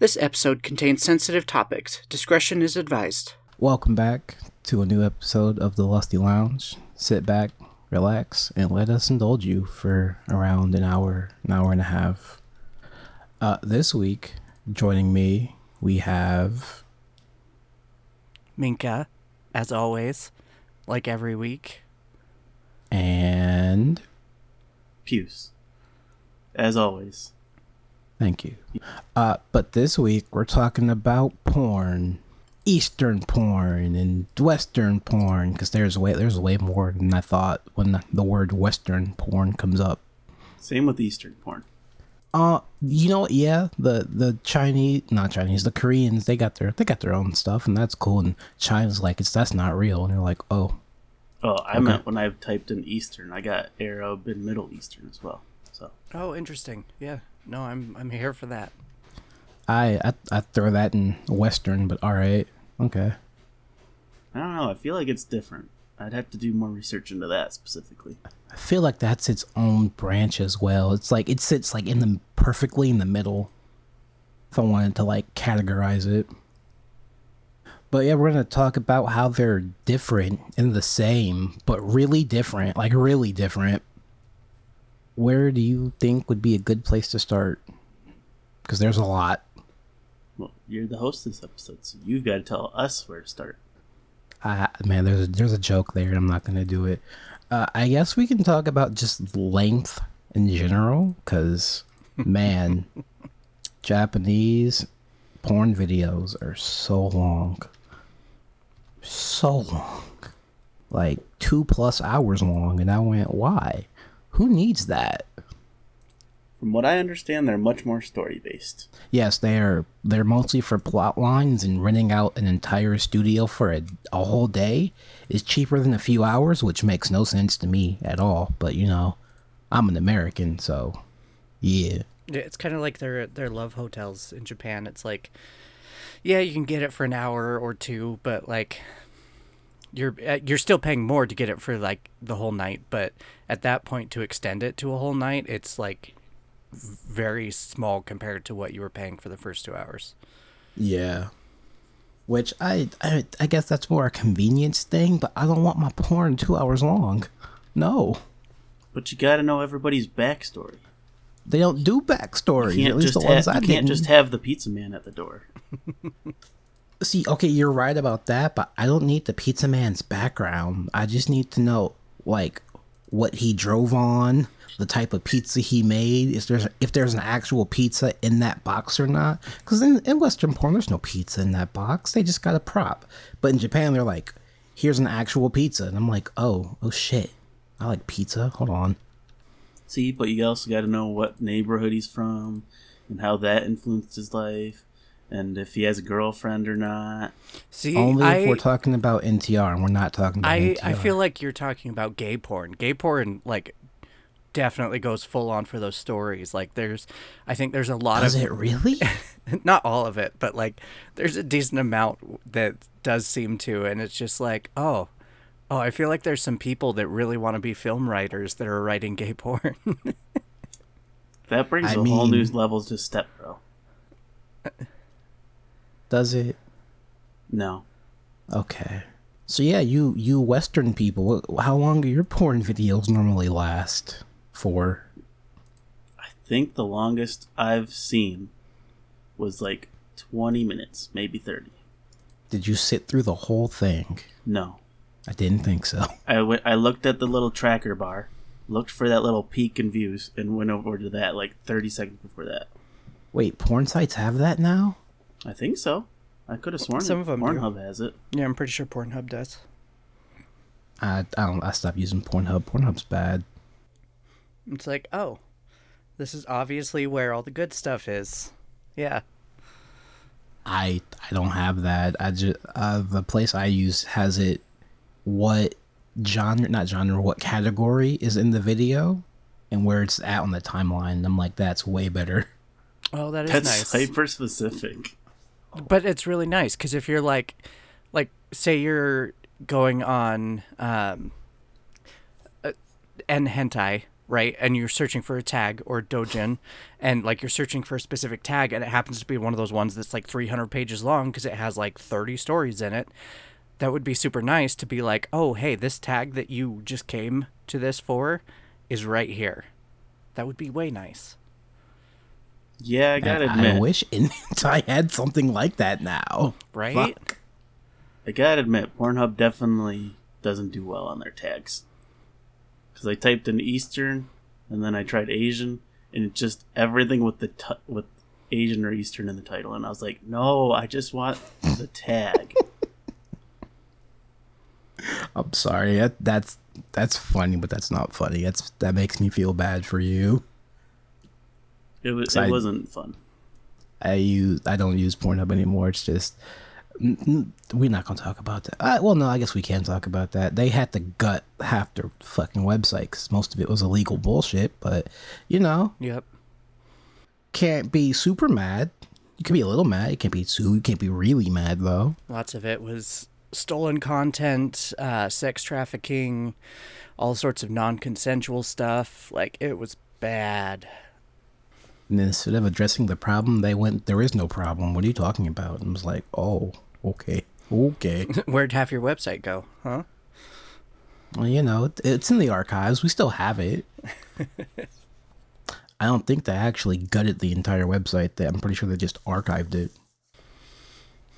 This episode contains sensitive topics. Discretion is advised. Welcome back to a new episode of the Lusty Lounge. Sit back, relax, and let us indulge you for around an hour, an hour and a half. Uh, this week, joining me, we have Minka, as always, like every week. and Puce. As always. Thank you. Uh, but this week we're talking about porn, Eastern porn and Western porn, because there's way there's way more than I thought when the, the word Western porn comes up. Same with Eastern porn. Uh, you know, what? yeah, the the Chinese, not Chinese, the Koreans, they got their they got their own stuff, and that's cool. And China's like, it's that's not real, and they're like, oh, Oh, I meant when I typed in Eastern, I got Arab and Middle Eastern as well. So Oh, interesting. Yeah. No, I'm I'm here for that. I I I throw that in Western, but all right, okay. I don't know. I feel like it's different. I'd have to do more research into that specifically. I feel like that's its own branch as well. It's like it sits like in the perfectly in the middle. If I wanted to like categorize it. But yeah, we're gonna talk about how they're different and the same, but really different, like really different. Where do you think would be a good place to start? Because there's a lot. Well, you're the host of this episode, so you've got to tell us where to start. Uh, man, there's a, there's a joke there, and I'm not gonna do it. Uh, I guess we can talk about just length in general, because man, Japanese porn videos are so long, so long, like two plus hours long, and I went, why? Who needs that? From what I understand, they're much more story based. Yes, they're they're mostly for plot lines and renting out an entire studio for a, a whole day is cheaper than a few hours, which makes no sense to me at all. But you know, I'm an American, so yeah. Yeah, It's kind of like their their love hotels in Japan. It's like, yeah, you can get it for an hour or two, but like, you're uh, you're still paying more to get it for like the whole night. But at that point, to extend it to a whole night, it's like very small compared to what you were paying for the first two hours. Yeah. Which I, I I guess that's more a convenience thing, but I don't want my porn two hours long. No. But you got to know everybody's backstory. They don't do backstories. You At can't least just the ones have, I you can't didn't. just have the pizza man at the door. See, okay, you're right about that, but I don't need the pizza man's background. I just need to know like what he drove on, the type of pizza he made, is there's if there's an actual pizza in that box or not. Because in, in Western porn, there's no pizza in that box. They just got a prop. But in Japan, they're like, here's an actual pizza, and I'm like, oh, oh shit, I like pizza. Hold on. See, but you also got to know what neighborhood he's from and how that influenced his life and if he has a girlfriend or not. See, Only I, if we're talking about NTR, and we're not talking about I NTR. I feel like you're talking about gay porn. Gay porn like definitely goes full on for those stories. Like there's I think there's a lot Does of it really? not all of it, but like there's a decent amount that does seem to and it's just like, oh, oh, I feel like there's some people that really want to be film writers that are writing gay porn. That brings I a whole new mean- level to Step Bro. Does it? No. Okay. So yeah, you you Western people, how long do your porn videos normally last for? I think the longest I've seen was like 20 minutes, maybe 30. Did you sit through the whole thing? No. I didn't think so. I went- I looked at the little tracker bar, looked for that little peak in views, and went over to that like 30 seconds before that. Wait, porn sites have that now? I think so. I could have sworn Some of them Pornhub has it. yeah, I'm pretty sure Pornhub does. I I don't. I stopped using Pornhub. Pornhub's bad. It's like, oh, this is obviously where all the good stuff is. Yeah. I I don't have that. I just uh, the place I use has it. What genre? Not genre. What category is in the video, and where it's at on the timeline. I'm like, that's way better. Oh, that is That's nice. hyper specific. But it's really nice because if you're like like say you're going on um uh, and hentai right? And you're searching for a tag or dojin, and like you're searching for a specific tag, and it happens to be one of those ones that's like 300 pages long because it has like 30 stories in it. That would be super nice to be like, oh, hey, this tag that you just came to this for is right here. That would be way nice. Yeah, I gotta And admit, I wish I had something like that now. Right? Fuck. I gotta admit, Pornhub definitely doesn't do well on their tags. Because I typed in Eastern, and then I tried Asian, and it just everything with the t- with Asian or Eastern in the title, and I was like, no, I just want the tag. I'm sorry. That, that's that's funny, but that's not funny. That's that makes me feel bad for you. It was I- it wasn't fun. I use I don't use Pornhub anymore. It's just we're not gonna talk about that. Uh, well, no, I guess we can talk about that. They had to gut half their fucking website because most of it was illegal bullshit. But you know, Yep. can't be super mad. You can be a little mad. You can't be too. You can't be really mad though. Lots of it was stolen content, uh, sex trafficking, all sorts of non consensual stuff. Like, it was bad. And instead of addressing the problem, they went, "There is no problem. What are you talking about?" And I was like, "Oh, okay, okay." Where'd half your website go, huh? Well, you know, it's in the archives. We still have it. I don't think they actually gutted the entire website. They- I'm pretty sure they just archived it.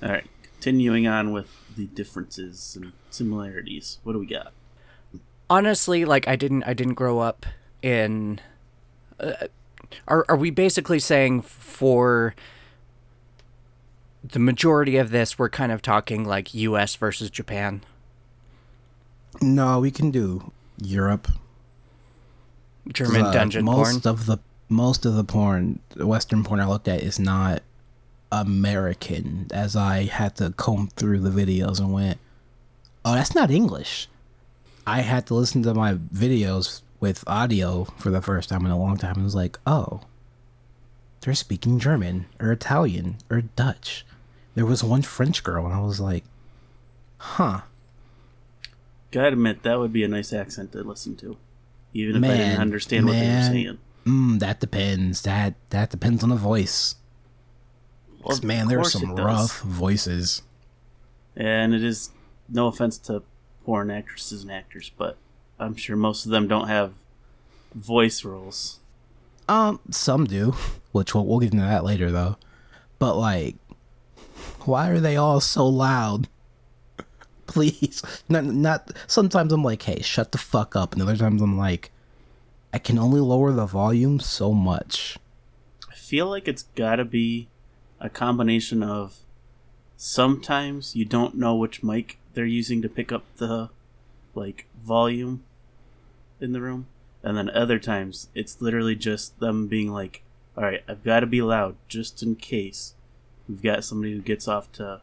All right, continuing on with the differences and similarities. What do we got? Honestly, like I didn't I didn't grow up in uh, are are we basically saying for the majority of this we're kind of talking like US versus Japan? No, we can do Europe. German Uh, dungeon porn. most of the most of the porn, the Western porn I looked at is not American. As I had to comb through the videos and went, "Oh, that's not English." I had to listen to my videos with audio for the first time in a long time, and was like, "Oh, they're speaking German or Italian or Dutch." There was one French girl, and I was like, "Huh." Gotta admit, that would be a nice accent to listen to, even if I didn't understand what they were saying. Mm, that depends. That that depends on the voice. Well, man, there are some rough voices. And it is no offense to porn actresses and actors, but I'm sure most of them don't have voice roles. Um, some do, which we'll, we'll get into that later though. But like, why are they all so loud? Please, not not. Sometimes I'm like, hey, shut the fuck up, and other times I'm like, I can only lower the volume so much. I feel like it's gotta be a combination of sometimes you don't know which mic they're using to pick up the like volume in the room, and then other times it's literally just them being like, "All right, I've got to be loud just in case we've got somebody who gets off to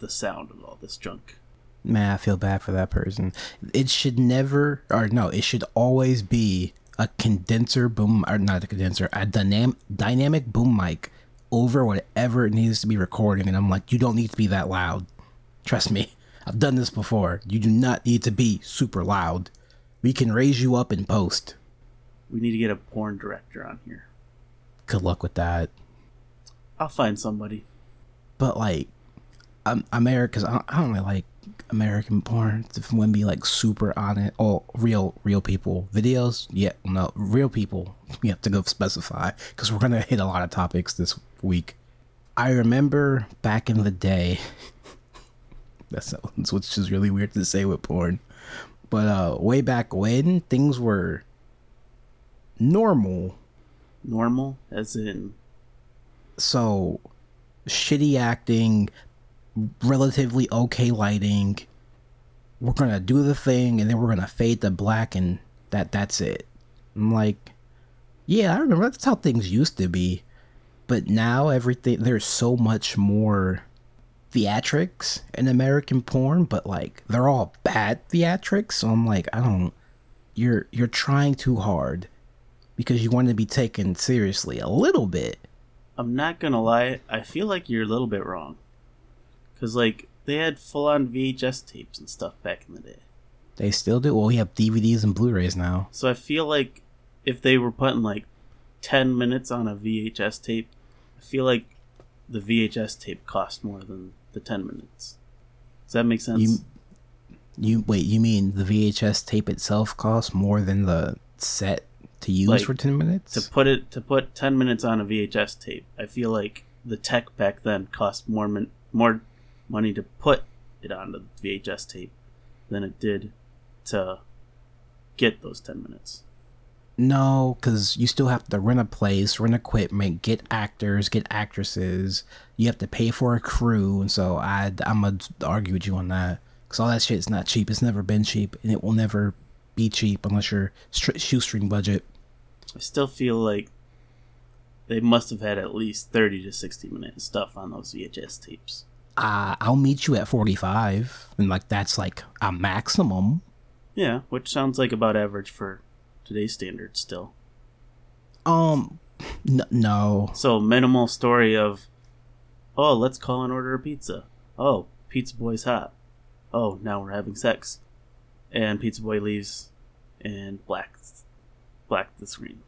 the sound of all this junk." Man, I feel bad for that person. It should never, or no, it should always be a condenser boom, or not a condenser, a dynam- dynamic boom mic over whatever it needs to be recording. And I'm like, you don't need to be that loud. Trust me, I've done this before. You do not need to be super loud. We can raise you up in post. We need to get a porn director on here. Good luck with that. I'll find somebody. But like, um, America's I don't, I don't really like American porn. If women be like super on it, oh, real real people videos. Yeah, no, real people. We have to go specify because we're gonna hit a lot of topics this week. I remember back in the day. That's which is really weird to say with porn, but uh, way back when things were normal Normal, as in so shitty acting, relatively okay lighting. We're gonna do the thing, and then we're gonna fade to black, and that that's it. I'm like, yeah, I remember that's how things used to be, but now everything there's so much more theatrics in American porn, but like they're all bad theatrics. So I'm like, I don't. You're you're trying too hard because you want to be taken seriously a little bit. I'm not gonna lie, I feel like you're a little bit wrong. Cause like they had full on VHS tapes and stuff back in the day. They still do. Well, we have DVDs and Blu-rays now. So I feel like if they were putting like 10 minutes on a VHS tape, I feel like the VHS tape cost more than the 10 minutes. Does that make sense? You, you wait. You mean the VHS tape itself costs more than the set to use Like, for ten minutes? to put it to put 10 minutes on a VHS tape, I feel like the tech back then cost more mon- more money to put it on the VHS tape than it did to get those 10 minutes. No, because you still have to rent a place, rent equipment, get actors, get actresses. You have to pay for a crew, and so I, I'm gonna argue with you on that. Because all that shit is not cheap. It's never been cheap, and it will never be cheap unless you're stri- shoestring budget. I still feel like they must have had at least 30 to 60 minute stuff on those VHS tapes. Uh, I'll meet you at 45, and like that's like a maximum. Yeah, which sounds like about average for today's standards still. Um, n- no, So minimal story of, oh, let's call and order a pizza. Oh, pizza boy's hot. Oh, now we're having sex, and pizza boy leaves, and black, black the screen.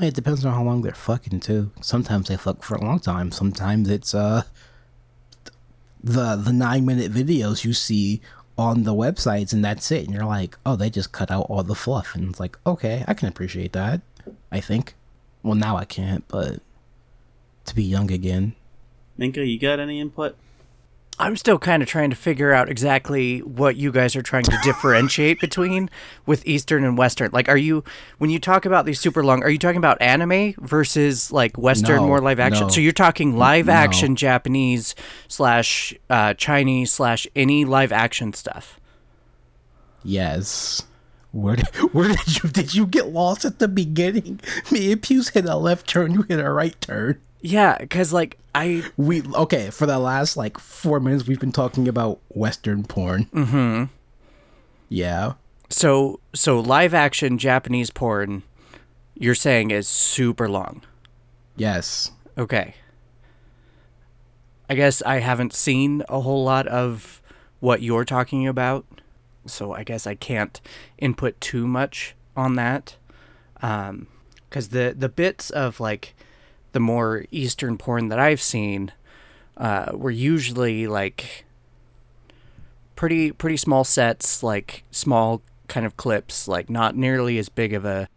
it depends on how long they're fucking too. Sometimes they fuck for a long time. Sometimes it's uh the the nine minute videos you see on the websites and that's it. And you're like oh they just cut out all the fluff. And it's like okay i can appreciate that i think. Well now i can't but to be young again. Minka, you got any input? I'm still kind of trying to figure out exactly what you guys are trying to differentiate between with Eastern and Western. Like, are you when you talk about these super long? Are you talking about anime versus like Western, No, more live action? no. So you're talking live no. action Japanese slash uh, Chinese slash any live action stuff. yes where did, where did you did you get lost at the beginning me and Puce hit a left turn you hit a right turn Yeah, because like I we okay for the last like four minutes we've been talking about western porn mm-hmm yeah so so live action Japanese porn. You're saying is super long. yes Okay. I guess I haven't seen a whole lot of what you're talking about, so I guess I can't input too much on that. Um, because the the bits of like the more Eastern porn that I've seen, uh, were usually like pretty pretty small sets, like small kind of clips, like not nearly as big of a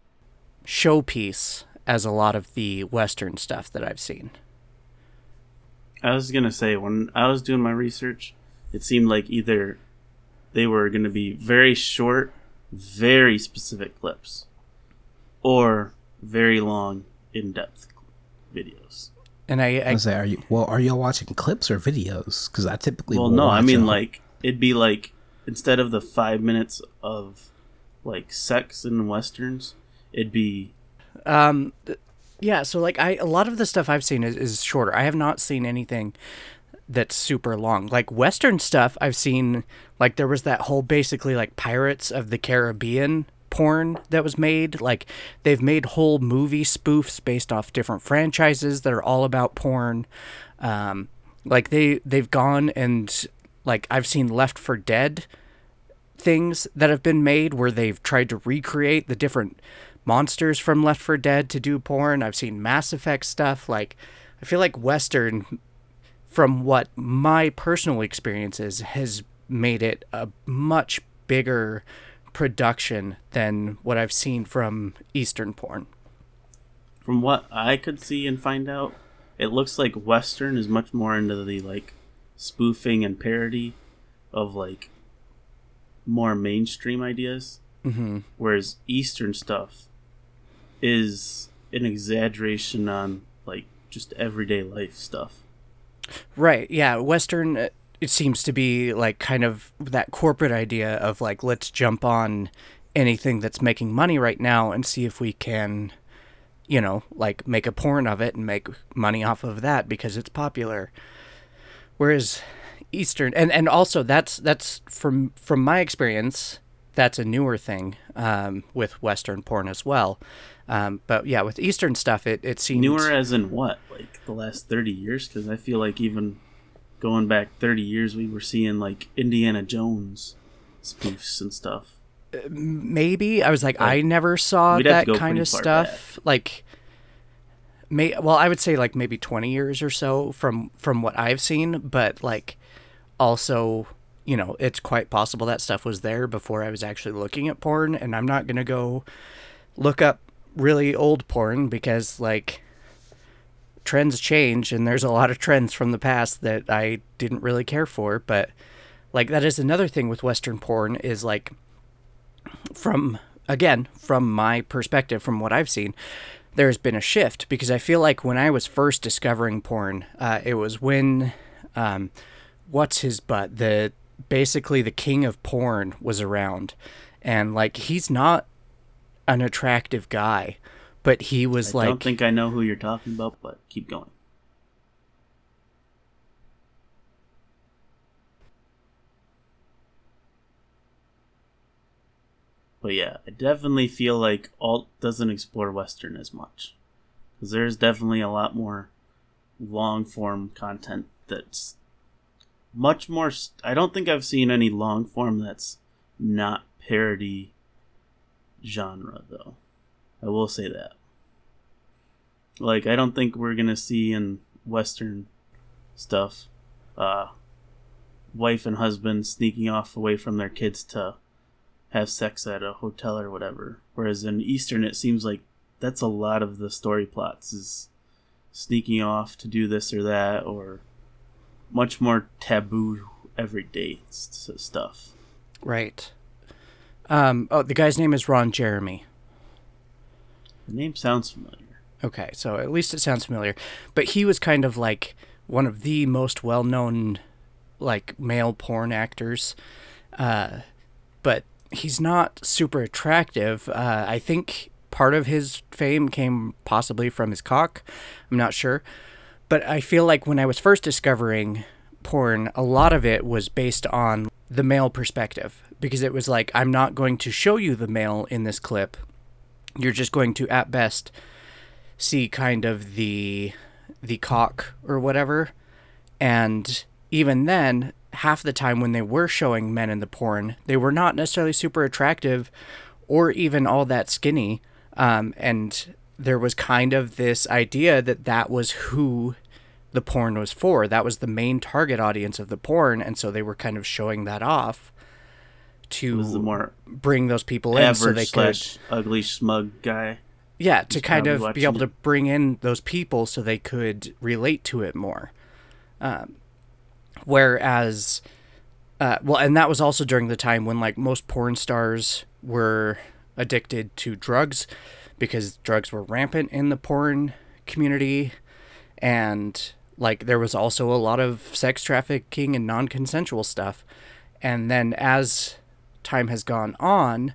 showpiece as a lot of the Western stuff that I've seen. I was gonna say when I was doing my research, it seemed like either they were gonna be very short, very specific clips, or very long, in-depth videos. And I, I I was like, are you well? Are y'all watching clips or videos? Because I typically Well, no, I mean a- like it'd be like instead of the five minutes of like sex in westerns, it'd be um th- yeah, so like I a lot of the stuff I've seen is, is shorter. I have not seen anything that's super long. Like Western stuff I've seen like there was that whole basically like Pirates of the Caribbean porn that was made. Like they've made whole movie spoofs based off different franchises that are all about porn. Um like they they've gone and like I've seen Left 4 Dead things that have been made where they've tried to recreate the different monsters from Left 4 Dead to do porn. I've seen Mass Effect stuff. Like, I feel like Western, from what my personal experience is, has made it a much bigger production than what I've seen from Eastern porn. from what I could see and find out, it looks like Western is much more into the like spoofing and parody of like more mainstream ideas, Mm-hmm. whereas Eastern stuff is an exaggeration on like just everyday life stuff. Right. Yeah. Western, uh, it seems to be like kind of that corporate idea of like, let's jump on anything that's making money right now and see if we can, you know, like make a porn of it and make money off of that because it's popular. Whereas Eastern, and, and also that's, that's from, from my experience, that's a newer thing um, with Western porn as well. Um, but yeah, with Eastern stuff, it, it seems Newer as in what? Like the last 30 years? Because I feel like even going back 30 years, we were seeing like Indiana Jones spoofs and stuff. maybe I was like, I never saw that kind of stuff. Like, may well, I would say like maybe twenty years or so from from what I've seen, but like also, you know, it's quite possible that stuff was there before I was actually looking at porn, and I'm not gonna go look up really old porn because like trends change and there's a lot of trends from the past that I didn't really care for, but like that is another thing with western porn is like from again from my perspective from what i've seen there's been a shift because i feel like when i was first discovering porn uh, it was when um, what's his butt the basically the king of porn was around and like he's not an attractive guy but he was I like I don't think I know who you're talking about, but keep going. But yeah, I definitely feel like alt doesn't explore Western as much. Because there's definitely a lot more long form content that's much more. St- I don't think I've seen any long form that's not parody genre, though. I will say that. Like, I don't think we're gonna see in Western stuff, uh, wife and husband sneaking off away from their kids to have sex at a hotel or whatever. Whereas in Eastern, it seems like that's a lot of the story plots is sneaking off to do this or that, or much more taboo everyday stuff. right um, oh the guy's name is ron jeremy The name sounds familiar. Okay, so at least it sounds familiar. But he was kind of like one of the most well known like male porn actors. Uh, but he's not super attractive. Uh, I think part of his fame came possibly from his cock. I'm not sure. But I feel like when I was first discovering porn, a lot of it was based on the male perspective. Because it was like, I'm not going to show you the male in this clip. You're just going to, at best, see kind of the the cock or whatever. And even then half the time when they were showing men in the porn they were not necessarily super attractive or even all that skinny. Um, and there was kind of this idea that that was who the porn was for. That was the main target audience of the porn. And so they were kind of showing that off to the more bring those people in so they could ugly smug guy. yeah to kind of be able watching to bring in those people so they could relate to it more. Um, whereas uh, well and that was also during the time when like most porn stars were addicted to drugs because drugs were rampant in the porn community. And like there was also a lot of sex trafficking and non-consensual stuff. And then as time has gone on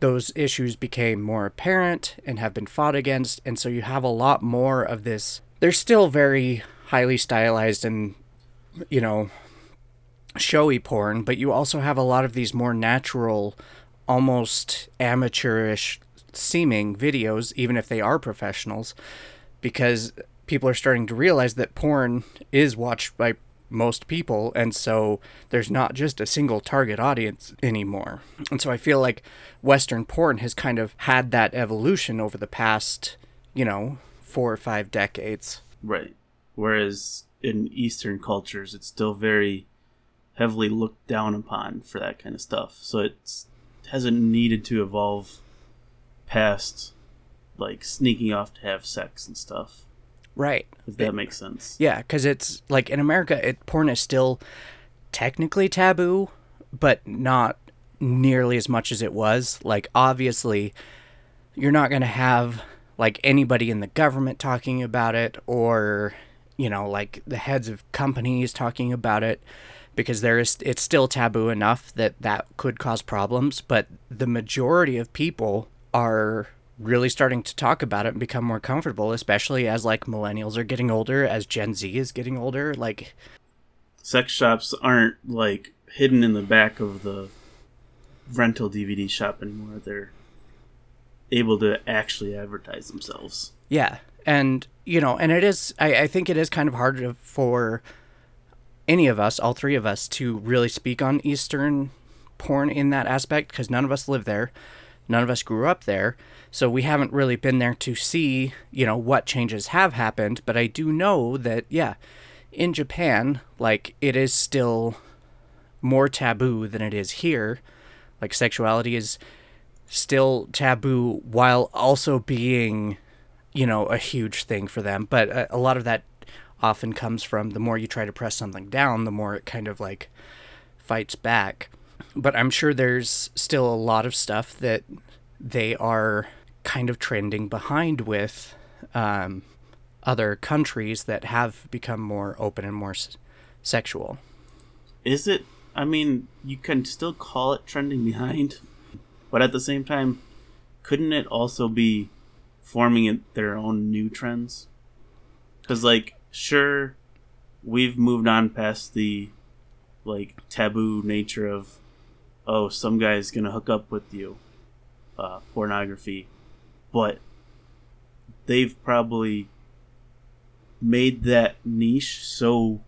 those issues became more apparent and have been fought against and so you have a lot more of this. They're still very highly stylized and you know showy porn but you also have a lot of these more natural almost amateurish seeming videos even if they are professionals because people are starting to realize that porn is watched by most people and so there's not just a single target audience anymore and so i feel like western porn has kind of had that evolution over the past you know four or five decades Right. Whereas in Eastern cultures, it's still very heavily looked down upon for that kind of stuff. So it hasn't needed to evolve past like sneaking off to have sex and stuff. Right If that makes sense. Yeah, because it's like in America, it porn is still technically taboo, but not nearly as much as it was. Like, obviously, you're not going to have like anybody in the government talking about it or, you know, like the heads of companies talking about it because there is it's still taboo enough that that could cause problems, but the majority of people are really starting to talk about it and become more comfortable, especially as like millennials are getting older, as Gen Z is getting older. Like, Sex shops aren't like hidden in the back of the rental DVD shop anymore. They're able to actually advertise themselves. yeah. And, you know, and it is, I, I think it is kind of hard for any of us, all three of us, to really speak on Eastern porn in that aspect because none of us live there, none of us grew up there, so we haven't really been there to see, you know, what changes have happened. But I do know that, yeah, in Japan, like it is still more taboo than it is here. Like sexuality is still taboo while also being, you know, a huge thing for them. But a, a lot of that often comes from the more you try to press something down, the more it kind of like fights back. But I'm sure there's still a lot of stuff that they are kind of trending behind with um, other countries that have become more open and more s- sexual. Is it? I mean, you can still call it trending behind, but at the same time, couldn't it also be forming their own new trends? Because, like, sure, we've moved on past the like taboo nature of, oh, some guy's gonna hook up with you, uh, pornography, but they've probably made that niche so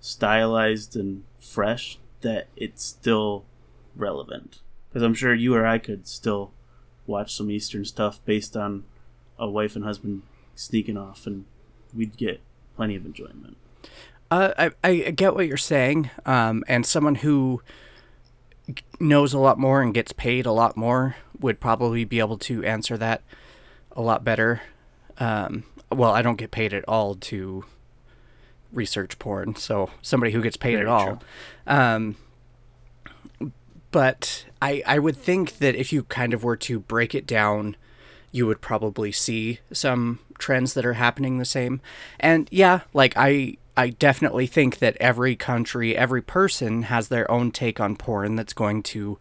stylized and fresh that it's still relevant. Because I'm sure you or I could still watch some Eastern stuff based on a wife and husband sneaking off, and we'd get plenty of enjoyment. Uh, I, I get what you're saying. Um, and someone who knows a lot more and gets paid a lot more would probably be able to answer that a lot better. Um, well, I don't get paid at all to research porn, so somebody who gets paid Very at all. Um, but I I would think that if you kind of were to break it down, you would probably see some trends that are happening the same. And yeah, like I I definitely think that every country, every person has their own take on porn that's going to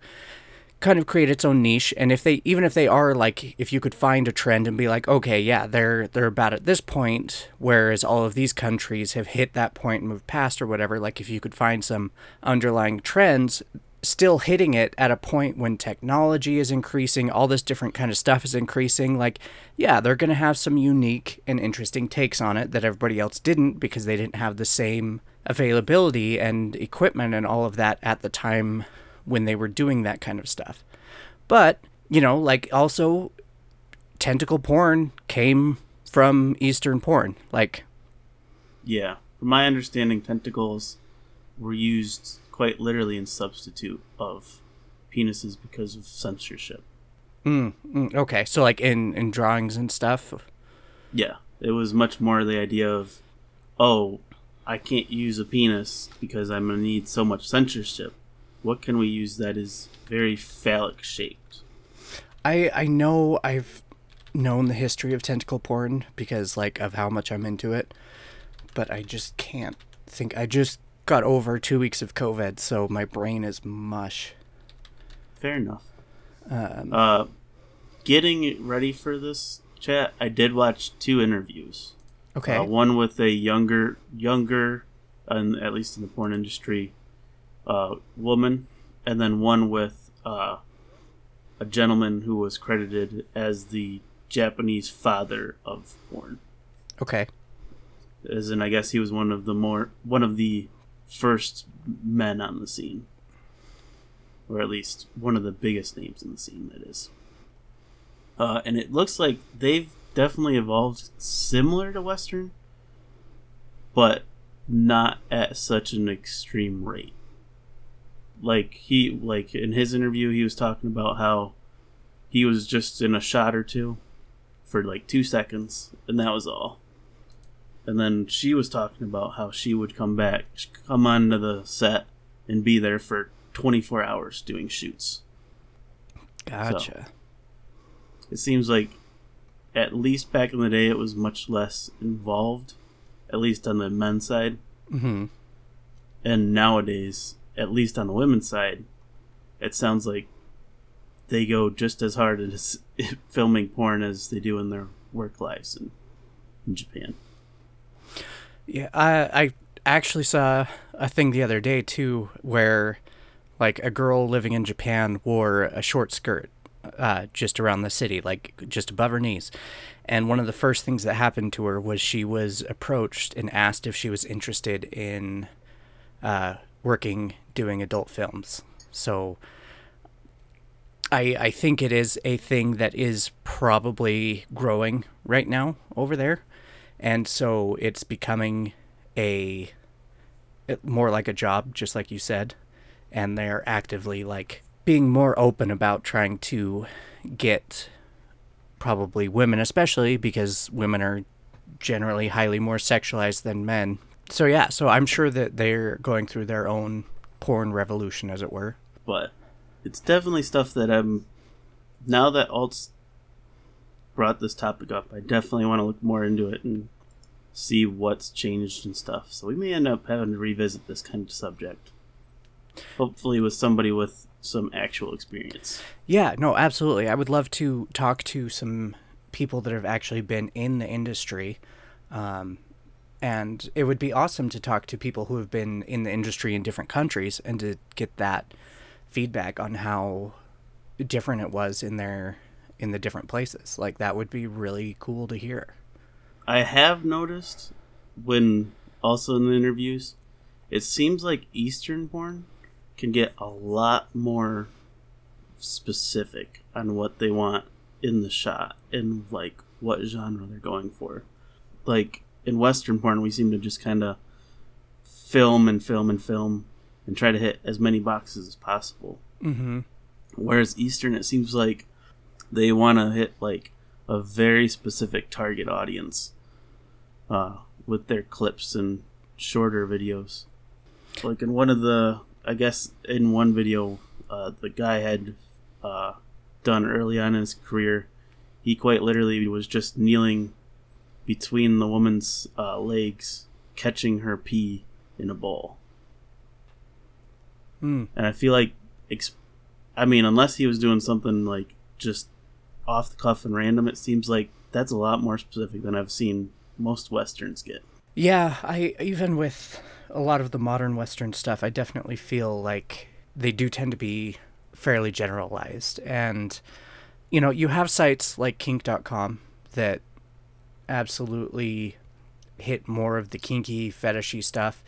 kind of create its own niche and if they even if they are like if you could find a trend and be like okay yeah they're they're about at this point whereas all of these countries have hit that point and moved past or whatever like if you could find some underlying trends still hitting it at a point when technology is increasing all this different kind of stuff is increasing like yeah they're going to have some unique and interesting takes on it that everybody else didn't because they didn't have the same availability and equipment and all of that at the time when they were doing that kind of stuff. But, you know, like also tentacle porn came from Eastern porn. Like, Yeah, from my understanding, tentacles were used quite literally in substitute of penises because of censorship. mm, mm, okay, so like in, in drawings and stuff. Yeah, it was much more the idea of, oh, I can't use a penis because I'm gonna need so much censorship. What can we use that is very phallic shaped? I, I know I've known the history of tentacle porn because like of how much I'm into it, but I just can't think. I just got over two weeks of COVID, so my brain is mush. Fair enough. Um, Uh, getting ready for this chat, I did watch two interviews. okay. Uh, one with a younger, younger, and at least in the porn industry, uh, woman, and then one with uh, a gentleman who was credited as the Japanese father of porn. okay. As in, I guess he was one of the more one of the first men on the scene, or at least one of the biggest names in the scene. That is. Uh, and it looks like they've definitely evolved similar to Western, but not at such an extreme rate. Like he, like in his interview, he was talking about how he was just in a shot or two for like two seconds, and that was all. And then she was talking about how she would come back, come onto the set, and be there for 24 hours doing shoots. Gotcha. It seems like, at least back in the day, it was much less involved, at least on the men's side. Mm-hmm. And nowadays, at least on the women's side, it sounds like they go just as hard as filming porn as they do in their work lives in, in Japan. Yeah, I I actually saw a thing the other day too, where like a girl living in Japan wore a short skirt, uh, just around the city, like just above her knees. And one of the first things that happened to her was she was approached and asked if she was interested in uh, working doing adult films. So I I think it is a thing that is probably growing right now over there. And so it's becoming a more like a job just like you said and they're actively like being more open about trying to get probably women especially because women are generally highly more sexualized than men. So yeah, so I'm sure that they're going through their own porn revolution as it were. but it's definitely stuff that I'm now that Alt's brought this topic up. I definitely want to look more into it and see what's changed and stuff. So we may end up having to revisit this kind of subject, hopefully with somebody with some actual experience. Yeah, no, absolutely. I would love to talk to some people that have actually been in the industry. Um, and it would be awesome to talk to people who have been in the industry in different countries and to get that feedback on how different it was in their in the different places. Like that would be really cool to hear. I have noticed when also in the interviews, it seems like Eastern porn can get a lot more specific on what they want in the shot and like what genre they're going for. Like in Western porn, we seem to just kind of film and film and film and try to hit as many boxes as possible. Mm-hmm. Whereas Eastern, it seems like they want to hit like a very specific target audience uh, with their clips and shorter videos. Like in one of the, I guess in one video, uh, the guy had uh, done early on in his career, he quite literally was just kneeling between the woman's uh, legs, catching her pee in a bowl. Mm. And I feel like, ex- I mean, unless he was doing something like just off the cuff and random, it seems like that's a lot more specific than I've seen most westerns get. Yeah, I even with a lot of the modern Western stuff, I definitely feel like they do tend to be fairly generalized. And, you know, you have sites like kink.com that absolutely hit more of the kinky, fetishy stuff,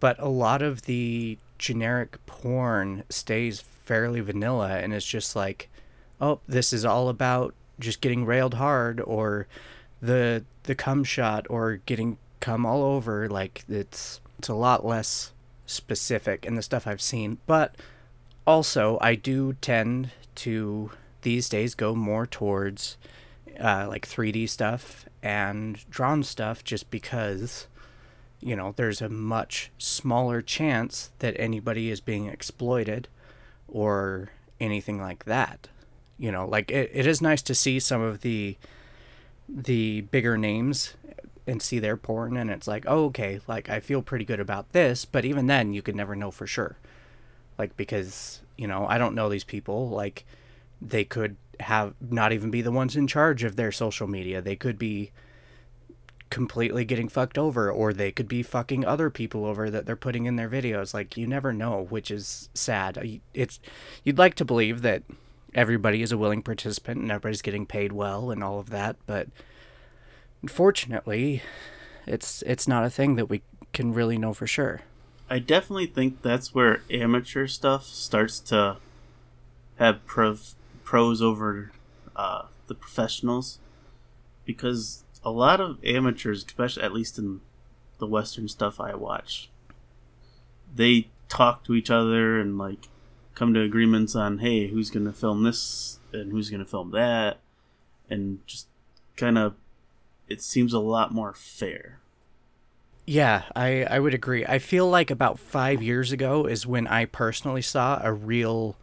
but a lot of the generic porn stays fairly vanilla and it's just like, oh, this is all about just getting railed hard or the the cum shot or getting cum all over like it's it's a lot less specific in the stuff I've seen. But also I do tend to these days go more towards uh, like 3D stuff and drawn stuff just because you know there's a much smaller chance that anybody is being exploited or anything like that. You know like it, it is nice to see some of the the bigger names and see their porn and it's like oh, okay like i feel pretty good about this but even then you could never know for sure. Like because you know i don't know these people. Like they could have not even be the ones in charge of their social media. They could be completely getting fucked over or they could be fucking other people over that they're putting in their videos. Like you never know which is sad. Uh, it's you'd like to believe that everybody is a willing participant and everybody's getting paid well and all of that but unfortunately it's it's not a thing that we can really know for sure. I definitely think that's where amateur stuff starts to have prov- pros over uh, the professionals. Because a lot of amateurs, especially at least in the Western stuff I watch, they talk to each other and like come to agreements on hey who's gonna film this and who's gonna film that. And just kind of it seems a lot more fair. Yeah i i would agree. I feel like about five years ago is when i personally saw a real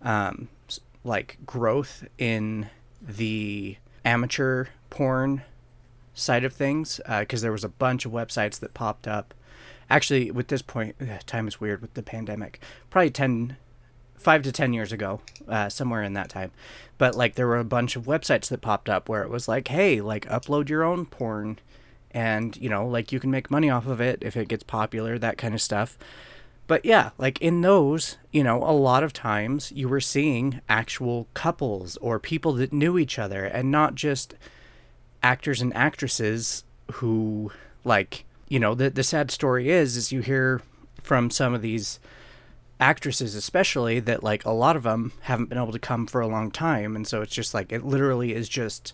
um like growth in the amateur porn side of things because there was a bunch of websites that popped up. Actually with this point time is weird with the pandemic. Probably 10 five to ten years ago uh, somewhere in that time. But like there were a bunch of websites that popped up where it was like hey like upload your own porn and you know like you can make money off of it if it gets popular that kind of stuff but yeah like in those you know a lot of times you were seeing actual couples or people that knew each other and not just actors and actresses who like you know the the sad story is is you hear from some of these actresses especially that like a lot of them haven't been able to come for a long time. And so it's just like it literally is just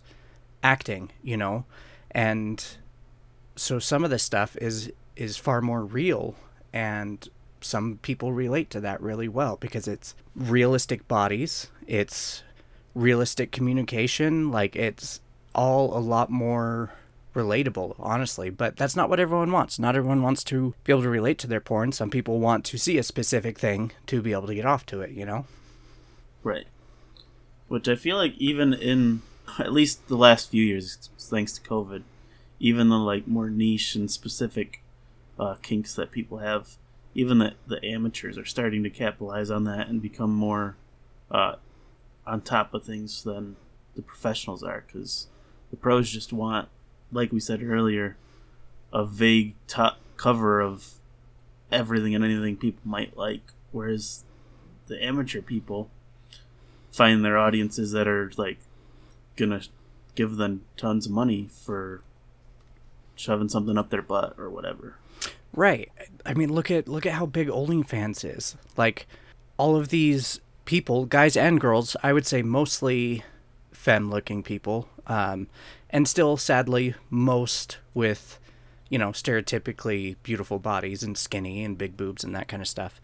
acting you know? And so some of this stuff is is far more real and some people relate to that really well because it's realistic bodies it's realistic communication like it's all a lot more relatable honestly. But that's not what everyone wants. Not everyone wants to be able to relate to their porn. Some people want to see a specific thing to be able to get off to it you know? Right. Which I feel like even in at least the last few years, thanks to COVID, even the like more niche and specific uh, kinks that people have, even the the amateurs are starting to capitalize on that and become more uh, on top of things than the professionals are. Because the pros just want, like we said earlier, a vague top cover of everything and anything people might like, whereas the amateur people find their audiences that are like gonna give them tons of money for shoving something up their butt or whatever. Right. I mean, look at look at how big OnlyFans is. Like all of these people, guys and girls, I would say mostly femme-looking people, um, and still, sadly, most with you know stereotypically beautiful bodies and skinny and big boobs and that kind of stuff,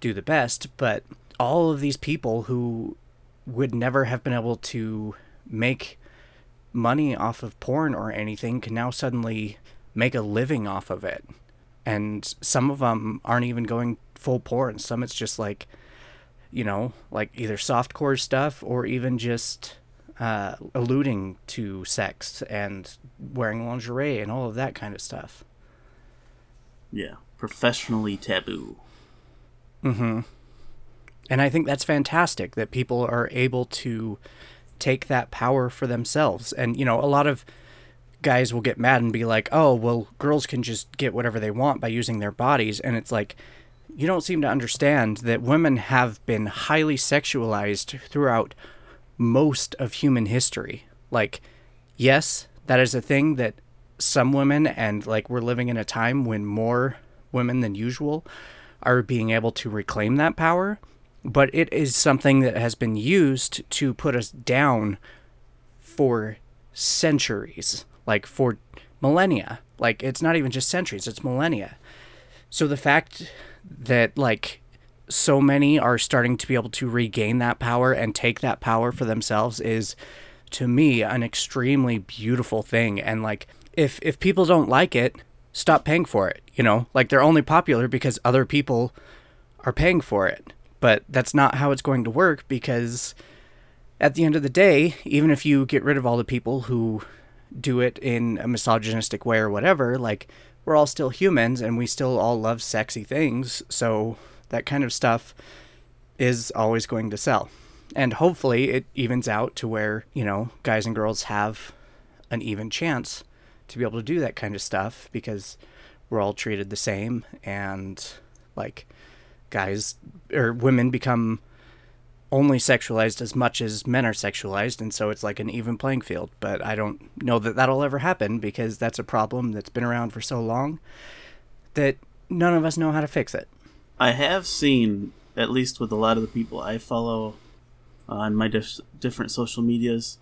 do the best. But all of these people who would never have been able to make money off of porn or anything can now suddenly make a living off of it and some of them aren't even going full porn. Some it's just like, you know, like either softcore stuff or even just uh, alluding to sex and wearing lingerie and all of that kind of stuff. Yeah, professionally taboo. Mm-hmm. And I think that's fantastic that people are able to take that power for themselves. And you know, a lot of guys will get mad and be like, "Oh, well, girls can just get whatever they want by using their bodies." And it's like you don't seem to understand that women have been highly sexualized throughout most of human history. Like, yes, that is a thing that some women and like we're living in a time when more women than usual are being able to reclaim that power, but it is something that has been used to put us down for centuries, like for millennia. Like it's not even just centuries, it's millennia. So the fact that like so many are starting to be able to regain that power and take that power for themselves is to me an extremely beautiful thing and like if if people don't like it stop paying for it you know like they're only popular because other people are paying for it but that's not how it's going to work because at the end of the day even if you get rid of all the people who do it in a misogynistic way or whatever like we're all still humans and we still all love sexy things so that kind of stuff is always going to sell. And hopefully it evens out to where you know guys and girls have an even chance to be able to do that kind of stuff because we're all treated the same and like guys or women become only sexualized as much as men are sexualized and so it's like an even playing field but i don't know that that'll ever happen because that's a problem that's been around for so long that none of us know how to fix it I have seen, at least with a lot of the people I follow on my dif- different social medias,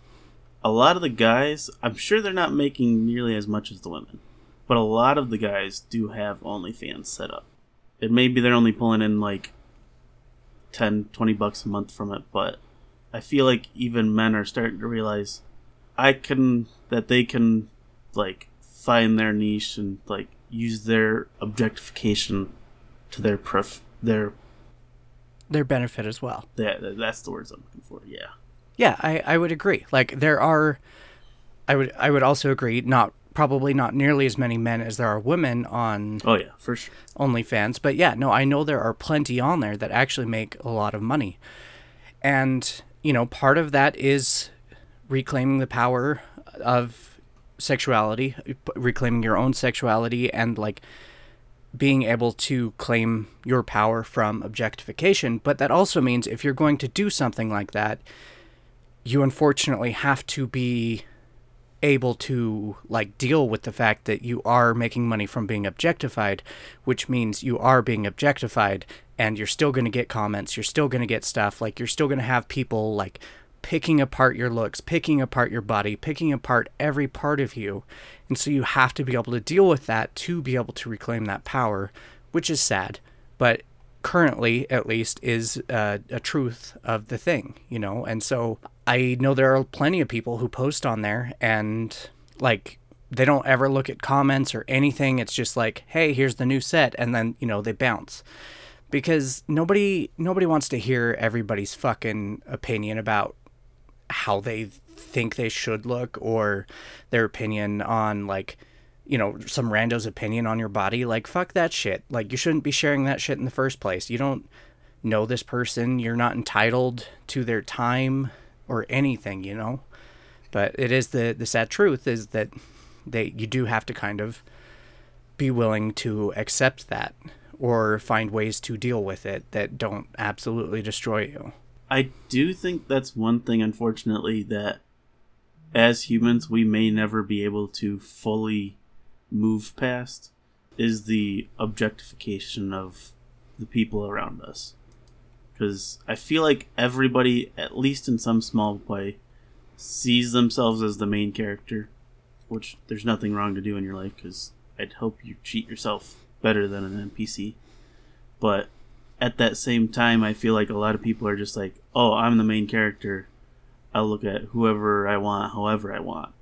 a lot of the guys, I'm sure they're not making nearly as much as the women, but a lot of the guys do have OnlyFans set up. It may be they're only pulling in like 10, 20 bucks a month from it, but I feel like even men are starting to realize I can, that they can like find their niche and like use their objectification to their pref their their benefit as well that that's the words I'm looking for. Yeah. Yeah, I, I would agree. Like there are I would I would also agree not probably not nearly as many men as there are women on Oh yeah, for sure. OnlyFans, but yeah, no, I know there are plenty on there that actually make a lot of money. And, you know, part of that is reclaiming the power of sexuality, reclaiming your own sexuality and like being able to claim your power from objectification. But that also means if you're going to do something like that, you unfortunately have to be able to like deal with the fact that you are making money from being objectified, which means you are being objectified and you're still going to get comments you're still going to get stuff like you're still going to have people like picking apart your looks picking apart your body picking apart every part of you. And so you have to be able to deal with that to be able to reclaim that power which is sad. But currently at least is uh, a truth of the thing you know? And so i know there are plenty of people who post on there and like they don't ever look at comments or anything. It's just like hey here's the new set and then you know they bounce. Because nobody nobody wants to hear everybody's fucking opinion about how they think they should look or their opinion on like you know some rando's opinion on your body. Like fuck that shit. Like you shouldn't be sharing that shit in the first place. You don't know this person. You're not entitled to their time or anything you know but it is the the sad truth is that they you do have to kind of be willing to accept that or find ways to deal with it that don't absolutely destroy you. I do think that's one thing, unfortunately, that as humans we may never be able to fully move past is the objectification of the people around us. Because I feel like everybody, at least in some small way, sees themselves as the main character, which there's nothing wrong to do in your life because I'd hope you cheat yourself better than an NPC. But at that same time, I feel like a lot of people are just like, oh, I'm the main character. I'll look at whoever I want, however I want.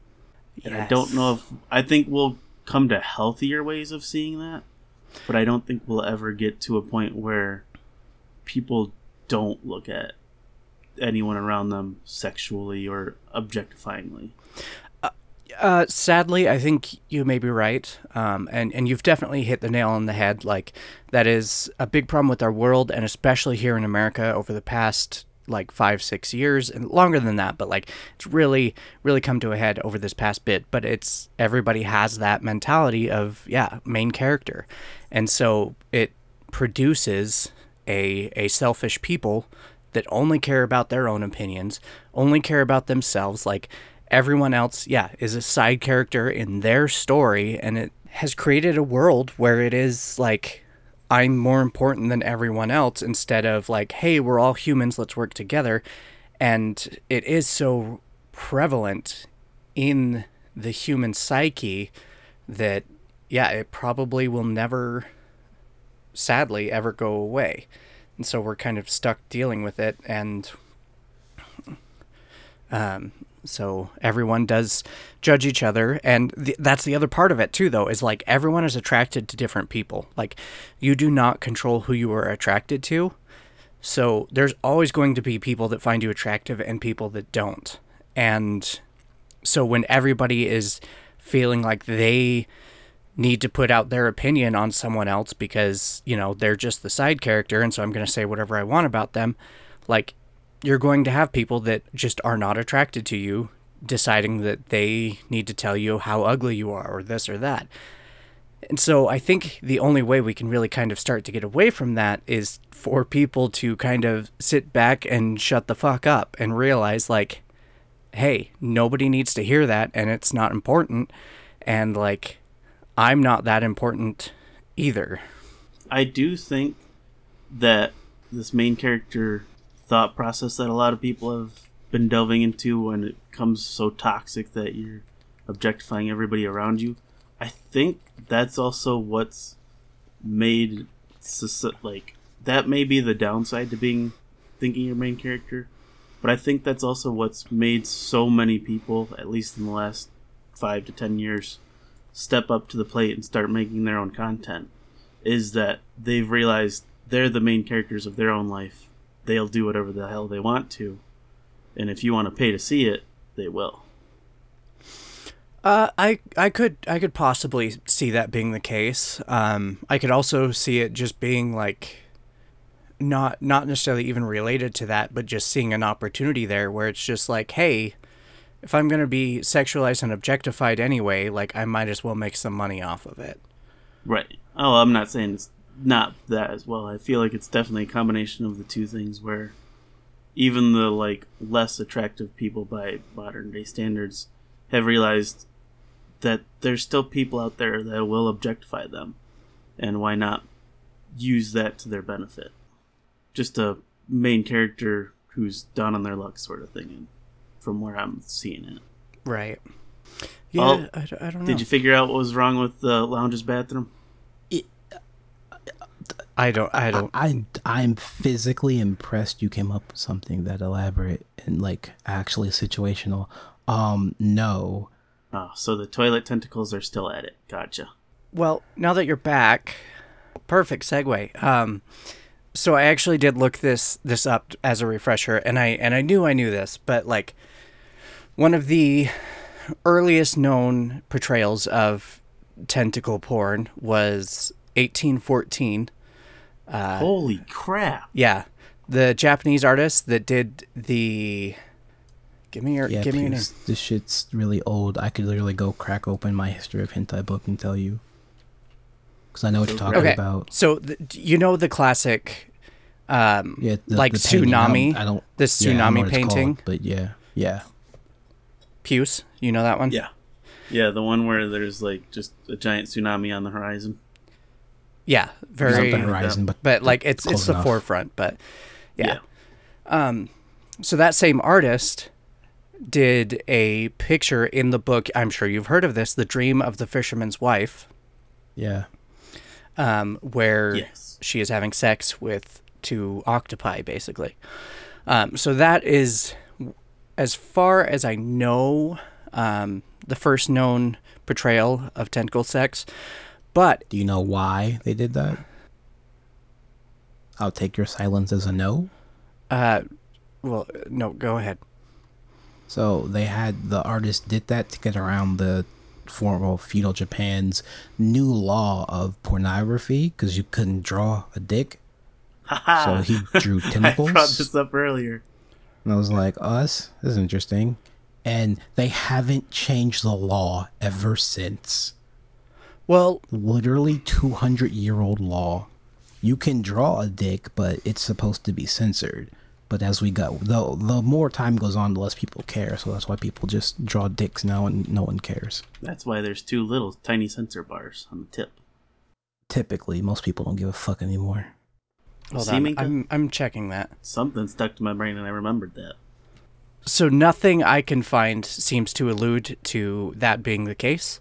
And I don't know if I think we'll come to healthier ways of seeing that, but I don't think we'll ever get to a point where people don't look at anyone around them sexually or objectifyingly. Uh, sadly, I think you may be right, um, and and you've definitely hit the nail on the head. Like that is a big problem with our world, and especially here in America over the past like five six years and longer than that but like it's really really come to a head over this past bit but it's everybody has that mentality of yeah main character and so it produces a a selfish people that only care about their own opinions only care about themselves like everyone else yeah is a side character in their story and it has created a world where it is like I'm more important than everyone else instead of like, hey, we're all humans, let's work together. And it is so prevalent in the human psyche that, yeah, it probably will never, sadly, ever go away. And so we're kind of stuck dealing with it. And um, so everyone does judge each other and th- that's the other part of it too though is like everyone is attracted to different people like you do not control who you are attracted to so there's always going to be people that find you attractive and people that don't and so when everybody is feeling like they need to put out their opinion on someone else because you know they're just the side character and so i'm going to say whatever i want about them like you're going to have people that just are not attracted to you deciding that they need to tell you how ugly you are or this or that. And so I think the only way we can really kind of start to get away from that is for people to kind of sit back and shut the fuck up and realize like hey, nobody needs to hear that and it's not important and like I'm not that important either. I do think that this main character thought process that a lot of people have been delving into when it comes so toxic that you're objectifying everybody around you. I think that's also what's made like that may be the downside to being thinking your main character, but I think that's also what's made so many people, at least in the last five to ten years, step up to the plate and start making their own content. Is that they've realized they're the main characters of their own life they'll do whatever the hell they want to. And if you want to pay to see it, they will. Uh, I I could I could possibly see that being the case. Um, I could also see it just being like not not necessarily even related to that, but just seeing an opportunity there where it's just like, hey, if I'm gonna be sexualized and objectified anyway, like I might as well make some money off of it. Right. Oh, I'm not saying it's not that as well. I feel like it's definitely a combination of the two things where even the like less attractive people by modern day standards have realized that there's still people out there that will objectify them and why not use that to their benefit. just a main character who's down on their luck sort of thing. And from where I'm seeing it, Right. Yeah, Well, I, d- I don't know. did you figure out what was wrong with the lounge's bathroom? I don't. I don't. I I'm physically impressed you came up with something that elaborate and like actually situational. Um, no. Oh, so the toilet tentacles are still at it. Gotcha. Well, now that you're back, perfect segue. Um, so I actually did look this this up as a refresher, and I and I knew I knew this, but like one of the earliest known portrayals of tentacle porn was 1814. Uh, Holy crap! Yeah, the Japanese artist that did the. Give me your Yeah, give me your name. This shit's really old. I could literally go crack open my history of hentai book and tell you. Because I know what you're talking Okay, about. so the, you know the classic, um, Yeah, the, like the painting, I don't- tsunami. I don't. the yeah, I don't know tsunami what it's called, painting. but yeah, yeah. Puce, you know that one? Yeah, yeah, the one where there's like just a giant tsunami on the horizon. Yeah, very. Not the horizon, but But like it's close it's the enough. forefront. But yeah. Yeah. Um, so that same artist did a picture in the book. I'm sure you've heard of this, "The Dream of the Fisherman's Wife," yeah. um, where Yes. she is having sex with two octopi, basically. Um, so that is, as far as I know, um, the first known portrayal of tentacle sex. But Do you know why they did that? I'll take your silence as a no. uh, well, no, go ahead. So they had the artist did that to get around the formal feudal Japan's new law of pornography because you couldn't draw a dick. So he drew tentacles. I brought this up earlier. And I was like, oh, this, this is interesting. And they haven't changed the law ever since. Well, Literally 200 year old law. You can draw a dick, but it's supposed to be censored. But as we go, the, the more time goes on, the less people care. So that's why people just draw dicks now and no one cares. That's why there's two little tiny censor bars on the tip. Typically, most people don't give a fuck anymore. Hold on. I'm I'm checking that. Something stuck to my brain and I remembered that. So nothing I can find seems to allude to that being the case,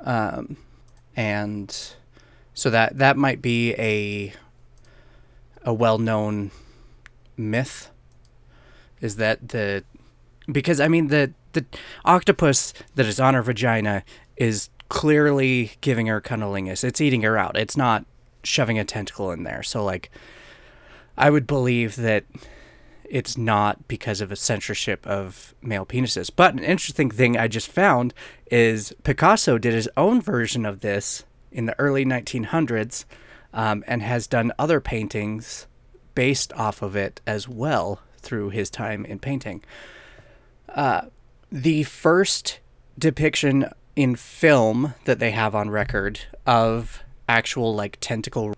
um, and so that that might be a a well-known myth. Is that the because I mean the the octopus that is on her vagina is clearly giving her cunnilingus. It's eating her out. It's not shoving a tentacle in there. So like, I would believe that it's not because of a censorship of male penises. But an interesting thing I just found is Picasso did his own version of this in the early 1900s um, and has done other paintings based off of it as well through his time in painting. Uh, the first depiction in film that they have on record of actual like tentacle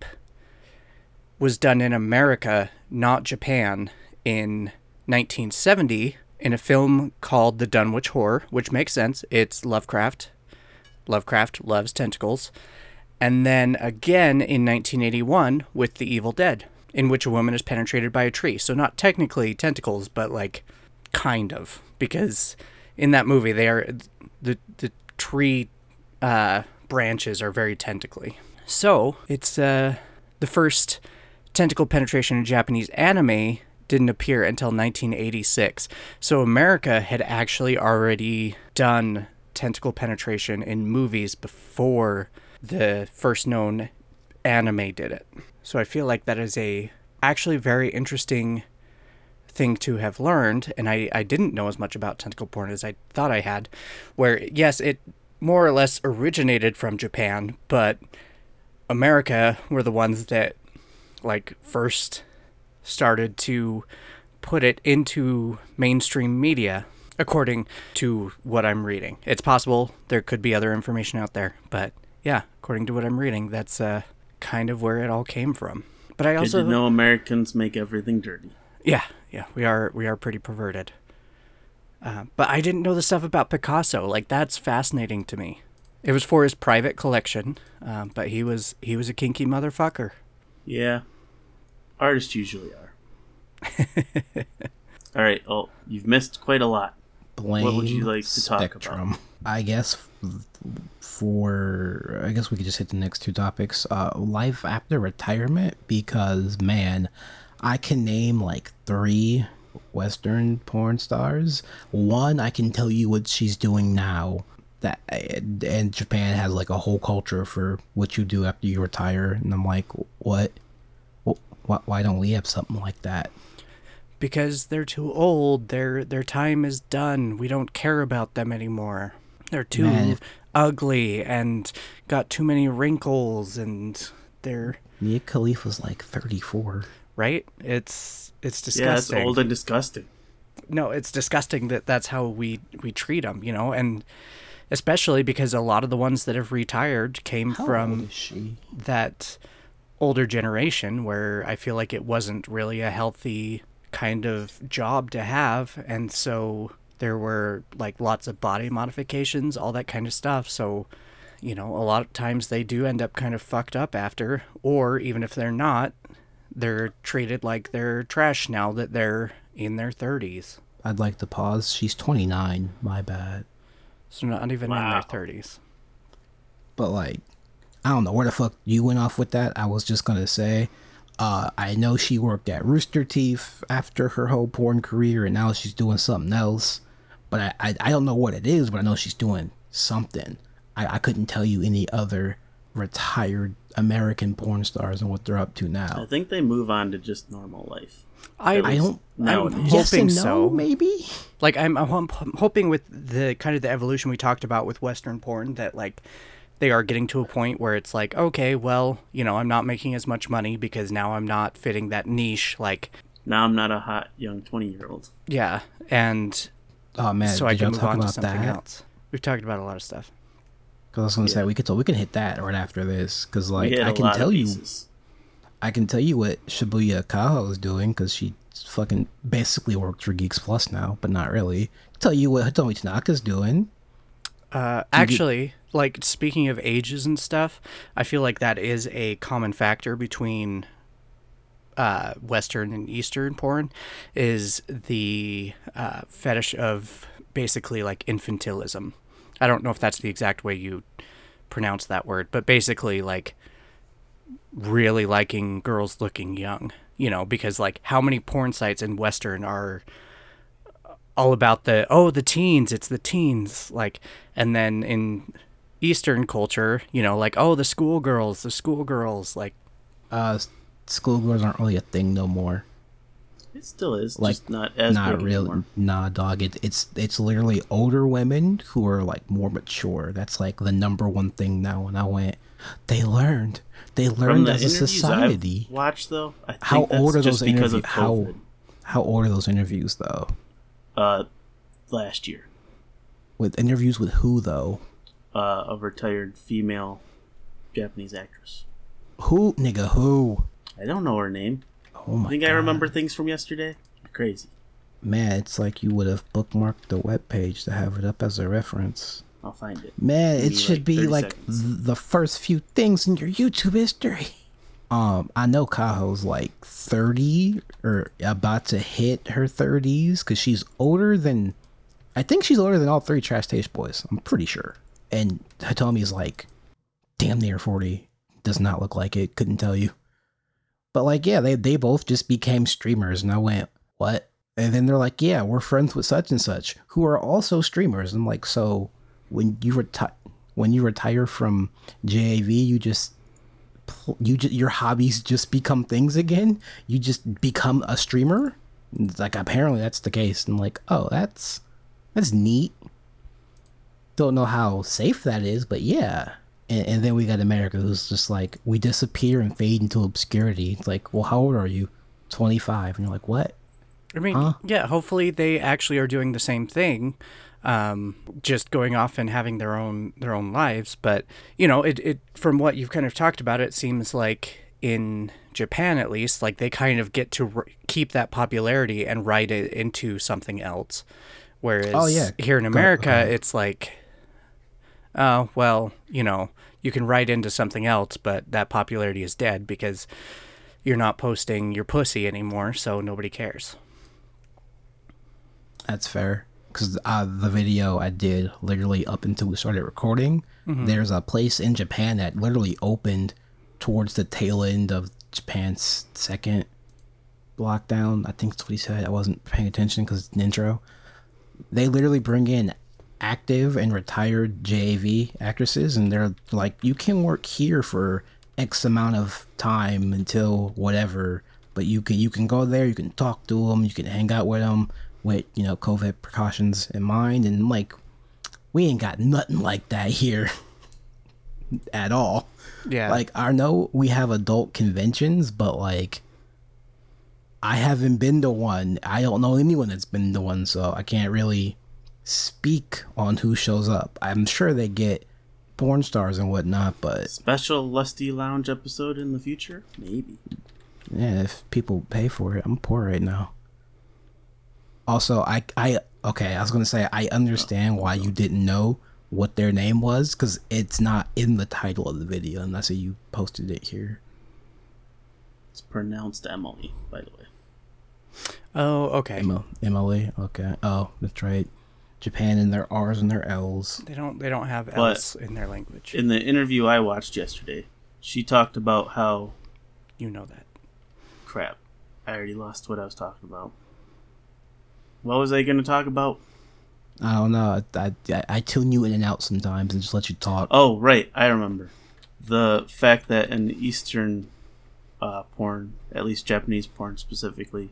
was done in America, not Japan, in 1970 in a film called The Dunwich Horror, which makes sense. It's Lovecraft. Lovecraft loves tentacles. And then again in 1981 with The Evil Dead, in which a woman is penetrated by a tree. So not technically tentacles, but like kind of because in that movie they are the the tree uh, branches are very tentacly. So it's uh, the first tentacle penetration in Japanese anime didn't appear until 1986. So America had actually already done tentacle penetration in movies before the first known anime did it. So I feel like that is a actually very interesting thing to have learned and I, I didn't know as much about tentacle porn as I thought I had where yes it more or less originated from Japan but America were the ones that like first started to put it into mainstream media according to what I'm reading. It's possible there could be other information out there, but yeah, according to what I'm reading, that's uh, kind of where it all came from. But I also Did you know Americans make everything dirty? yeah, yeah, we are we are pretty perverted. Uh, but I didn't know the stuff about Picasso. Like that's fascinating to me. It was for his private collection, um, but he was he was a kinky motherfucker. Yeah. Artists usually are. All right. Oh, you've missed quite a lot. Blame What would you like to talk about? I guess for I guess we could just hit the next two topics. Uh, life after retirement, because man, I can name like three Western porn stars. One, I can tell you what she's doing now. That and Japan has like a whole culture for what you do after you retire, and I'm like, what? Why, why don't we have something like that? because they're too old. Their their time is done. We don't care about them anymore. They're too Man. ugly and got too many wrinkles and they're Mia Khalifa's like 34. right. It's it's disgusting Yeah, it's disgusting. old and disgusting. no, it's disgusting that that's how we we treat them. You know, and especially because a lot of the ones that have retired came How from she? that older generation where I feel like it wasn't really a healthy kind of job to have. And so there were like lots of body modifications, all that kind of stuff. So, you know, a lot of times they do end up kind of fucked up after, or even if they're not, they're treated like they're trash now that they're in their 30s. I'd like to pause. She's 29. My bad. So not even Wow. in their 30s. But like, I don't know where the fuck you went off with that. I was just gonna say, uh, I know she worked at Rooster Teeth after her whole porn career, and now she's doing something else. But I, I, I don't know what it is, but I know she's doing something. I, I couldn't tell you any other retired American porn stars and what they're up to now. I think they move on to just normal life. I, At I don't. Nowadays. I'm Yes hoping no, so. maybe. like I'm, I'm I'm hoping with the kind of the evolution we talked about with western porn that like they are getting to a point where it's like okay well you know i'm not making as much money because now i'm not fitting that niche like Now I'm not a hot young twenty year old. yeah and Oh man, so i can move on to something that? else we've talked about a lot of stuff Because I was gonna say we could we can hit that right after this. Because like hit I a can tell you. I can tell you what Shibuya Kaho is doing because she fucking basically works for Geeks Plus now, but not really. Tell you what Hitomi Tanaka's doing. Uh, actually, like speaking of ages and stuff, I feel like that is a common factor between uh, Western and Eastern porn, is the uh, fetish of basically like infantilism. I don't know if that's the exact way you pronounce that word, but basically like really liking girls looking young. You know, because like how many porn sites in Western are all about the oh the teens it's the teens like and then in eastern culture you know like oh the schoolgirls the schoolgirls like Uh, schoolgirls aren't really a thing no more. It still is, Like, just not as not really. anymore. Nah, dog. It, it's it's literally older women who are like more mature. That's like the number one thing now. And I went, they learned. They learned the as a society. I've watched though, I think How old are those interviews? How how old are those interviews though? Uh, last year, With interviews with who though? uh, a retired female Japanese actress. Who nigga who? I don't know her name. Oh my I think god. I remember things from yesterday. Crazy. Man, it's like you would have bookmarked the web page to have it up as a reference. I'll find it. Man, Give it should like, be like th- the first few things in your YouTube history. Um, I know Kaho's like 30 or about to hit her 30s because she's older than, I think she's older than all three Trash Taste Boys. I'm pretty sure. And Hitomi's like damn near 40. Does not look like it. Couldn't tell you. But like, yeah, they, they both just became streamers. And I went, what? And then they're like, yeah, we're friends with such and such who are also streamers. I'm like, so when you retire, when you retire from JAV, you just you just your hobbies just become things again. You just become a streamer. Like apparently that's the case. And like, oh, that's that's neat. Don't know how safe that is, but yeah. And, and then we got America, who's just like we disappear and fade into obscurity. It's like, well, how old are you? Twenty five, and you're like, what? i mean Huh? yeah hopefully they actually are doing the same thing um, just going off and having their own their own lives but you know it, it from what you've kind of talked about it seems like in japan at least like they kind of get to r- keep that popularity and write it into something else whereas Oh, yeah. here in Go- america uh, it's like oh well you know you can write into something else but that popularity is dead because you're not posting your pussy anymore, so nobody cares. That's fair. Because uh, the video I did literally up until we started recording, there's a place in Japan that literally opened towards the tail end of Japan's second lockdown. I think that's what he said. I wasn't paying attention because it's an intro. They literally bring in active and retired JAV actresses, and they're like, you can work here for X amount of time until whatever. But you can you can go there, you can talk to them, you can hang out with them with you know COVID precautions in mind, and like we ain't got nothing like that here at all. Yeah. Like I know we have adult conventions, but like I haven't been to one. I don't know anyone that's been to one, so I can't really speak on who shows up. I'm sure they get porn stars and whatnot, but Special Lusty Lounge episode in the future? Maybe. yeah, if people pay for it, I'm poor right now. Also, I I okay, I was gonna say I understand why you didn't know what their name was because it's not in the title of the video unless you posted it here. It's pronounced Emily, by the way. oh, okay. Emma, Emily. Okay. Oh, that's right. Japan and their R's and their L's. They don't they don't have But- else in their language. In the interview I watched yesterday, she talked about how you know that. crap. I already lost what I was talking about. What was I going to talk about? I don't know. I, I I tune you in and out sometimes and just let you talk. Oh, right, I remember. The fact that in Eastern uh, porn, at least Japanese porn specifically,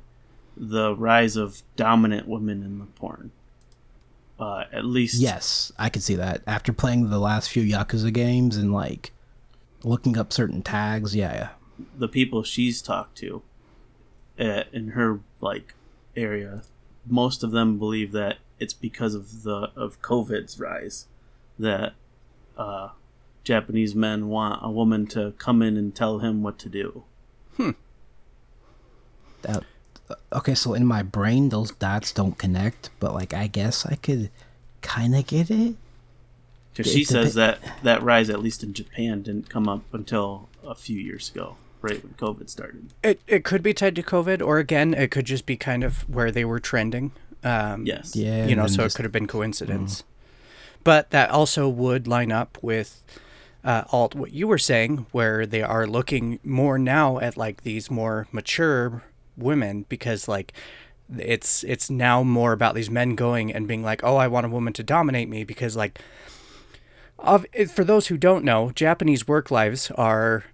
the rise of dominant women in the porn. Uh, at least Yes, I can see that. After playing the last few Yakuza games and like looking up certain tags, yeah, yeah. the people she's talked to uh, in her like area, most of them believe that it's because of the of COVID's rise that uh, Japanese men want a woman to come in and tell him what to do. Hmm. That okay. So in my brain, those dots don't connect, but like I guess I could kind of get it. Because she says that that rise, at least in Japan, didn't come up until a few years ago, right when COVID started. It it could be tied to COVID, or again, it could just be kind of where they were trending. Um, Yes. Yeah, you know, so just- it could have been coincidence. But that also would line up with uh, alt what you were saying, where they are looking more now at like these more mature women because like it's it's now more about these men going and being like, oh, I want a woman to dominate me because like. Of, for those who don't know, Japanese work lives are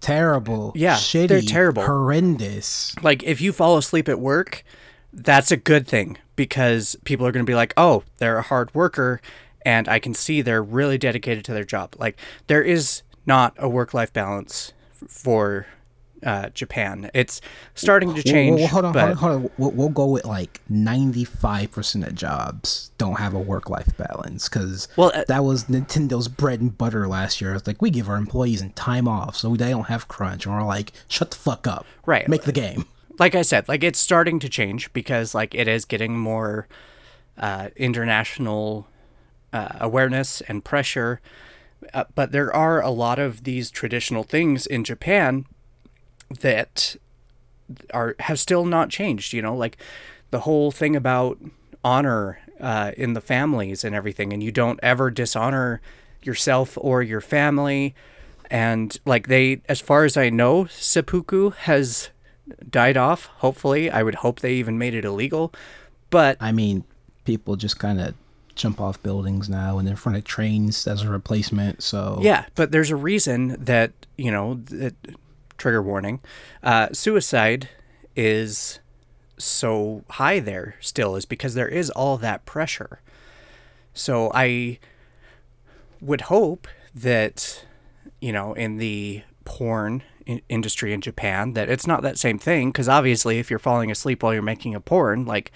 Terrible. Yeah, shitty, they're terrible. horrendous. like if you fall asleep at work, that's a good thing because people are going to be like, "Oh, they're a hard worker and I can see they're really dedicated to their job." Like there is not a work-life balance for uh, Japan. It's starting to Well, change, well, hold on, but hold on, hold on. We'll, we'll go with like ninety-five percent of jobs don't have a work-life balance because Well, uh, that was Nintendo's bread and butter last year. It's like we give our employees and time off so they don't have crunch, and we're like, shut the fuck up, Right. Make the game. like I said, like it's starting to change because like it is getting more uh, international uh, awareness and pressure. Uh, but there are a lot of these traditional things in Japan that are have still not changed. You know, like the whole thing about honor uh, in the families and everything, and you don't ever dishonor yourself or your family. And like they, as far as I know, seppuku has died off. Hopefully, I would hope they even made it illegal. But I mean, people just kind of jump off buildings now and in front of trains as a replacement. So Yeah, but there's a reason that you know that trigger warning, uh, suicide is so high there still is because there is all that pressure. So I would hope that you know in the porn in- industry in Japan that it's not that same thing because obviously if you're falling asleep while you're making a porn like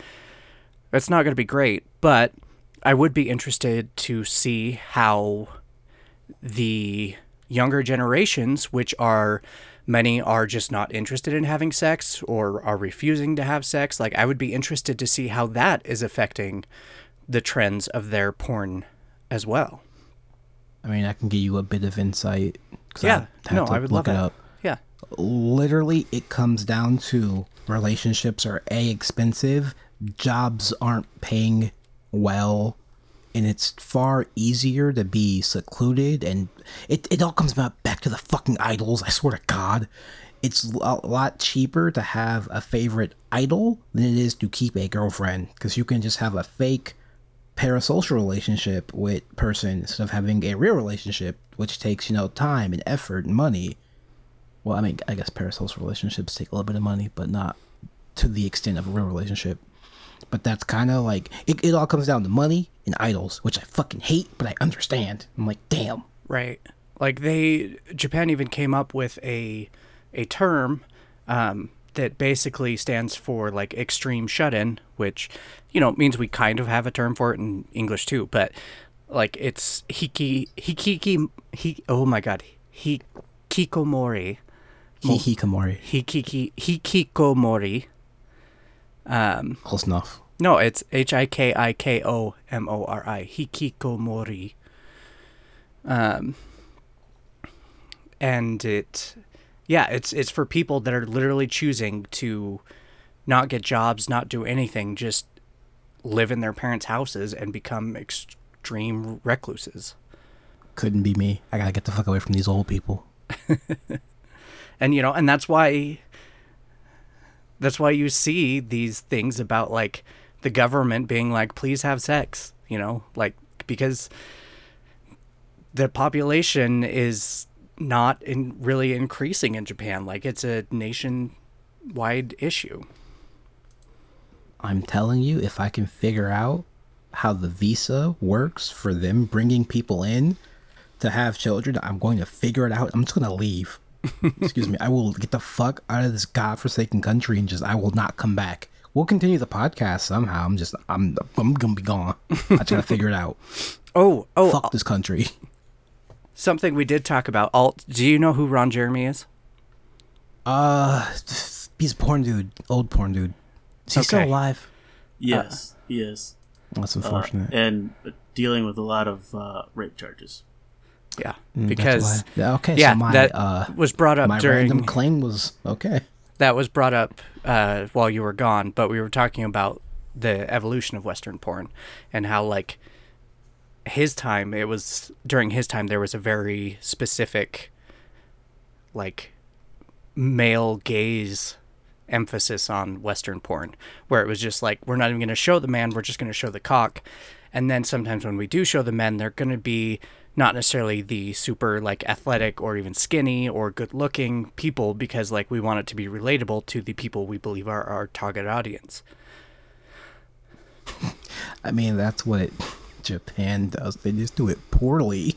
it's not going to be great but I would be interested to see how the younger generations, which are many are just not interested in having sex or are refusing to have sex, like I would be interested to see how that is affecting the trends of their porn as well. I mean, I can give you a bit of insight. Yeah, I'd no, I would look love it that. up. Yeah. literally it comes down to relationships are a expensive, jobs aren't paying well, and it's far easier to be secluded and it, it all comes back to the fucking idols, I swear to God. It's a lot cheaper to have a favorite idol than it is to keep a girlfriend because you can just have a fake parasocial relationship with person instead of having a real relationship which takes you know time and effort and money well i mean i guess parasocial relationships take a little bit of money but not to the extent of a real relationship but that's kind of like it, it all comes down to money and idols which i fucking hate but i understand. I'm like damn. Right. Like they Japan even came up with a a term um, that basically stands for like extreme shut-in, which you know means we kind of have a term for it in English too, but like it's hiki hikiki he oh my god hikikomori. Hikikomori hikiki hikikomori close enough no, it's H I K I K O M O R I. Hikikomori. Um and it yeah, it's it's for people that are literally choosing to not get jobs, not do anything, just live in their parents' houses and become extreme recluses. couldn't be me i gotta get the fuck away from these old people and you know and that's why that's why you see these things about like the government being like please have sex you know like because the population is not in really increasing in Japan like it's a nationwide issue I'm telling you, if I can figure out how the visa works for them bringing people in to have children, I'm going to figure it out. I'm just going to leave. Excuse me. I will get the fuck out of this godforsaken country and just, I will not come back. We'll continue the podcast somehow. I'm just, I'm, I'm going to be gone. I try to figure it out. oh oh Fuck this country. something we did talk about alt do you know who Ron Jeremy is Uh, he's a porn dude, old porn dude. Is he still alive? Yes, he is. That's Uh, unfortunate. and dealing with a lot of uh, rape charges. Yeah Mm, because Yeah, okay, yeah so my, that uh, was brought up my during random claim was okay. that was brought up uh, while you were gone, but we were talking about the evolution of Western porn and how, like, his time, it was during his time, there was a very specific, like, male gaze emphasis on Western porn, where it was just like, we're not even going to show the man, we're just going to show the cock. And then sometimes when we do show the men, they're going to be not necessarily the super like athletic or even skinny or good looking people because like we want it to be relatable to the people we believe are our target audience. I mean, that's what Japan does. They just do it poorly.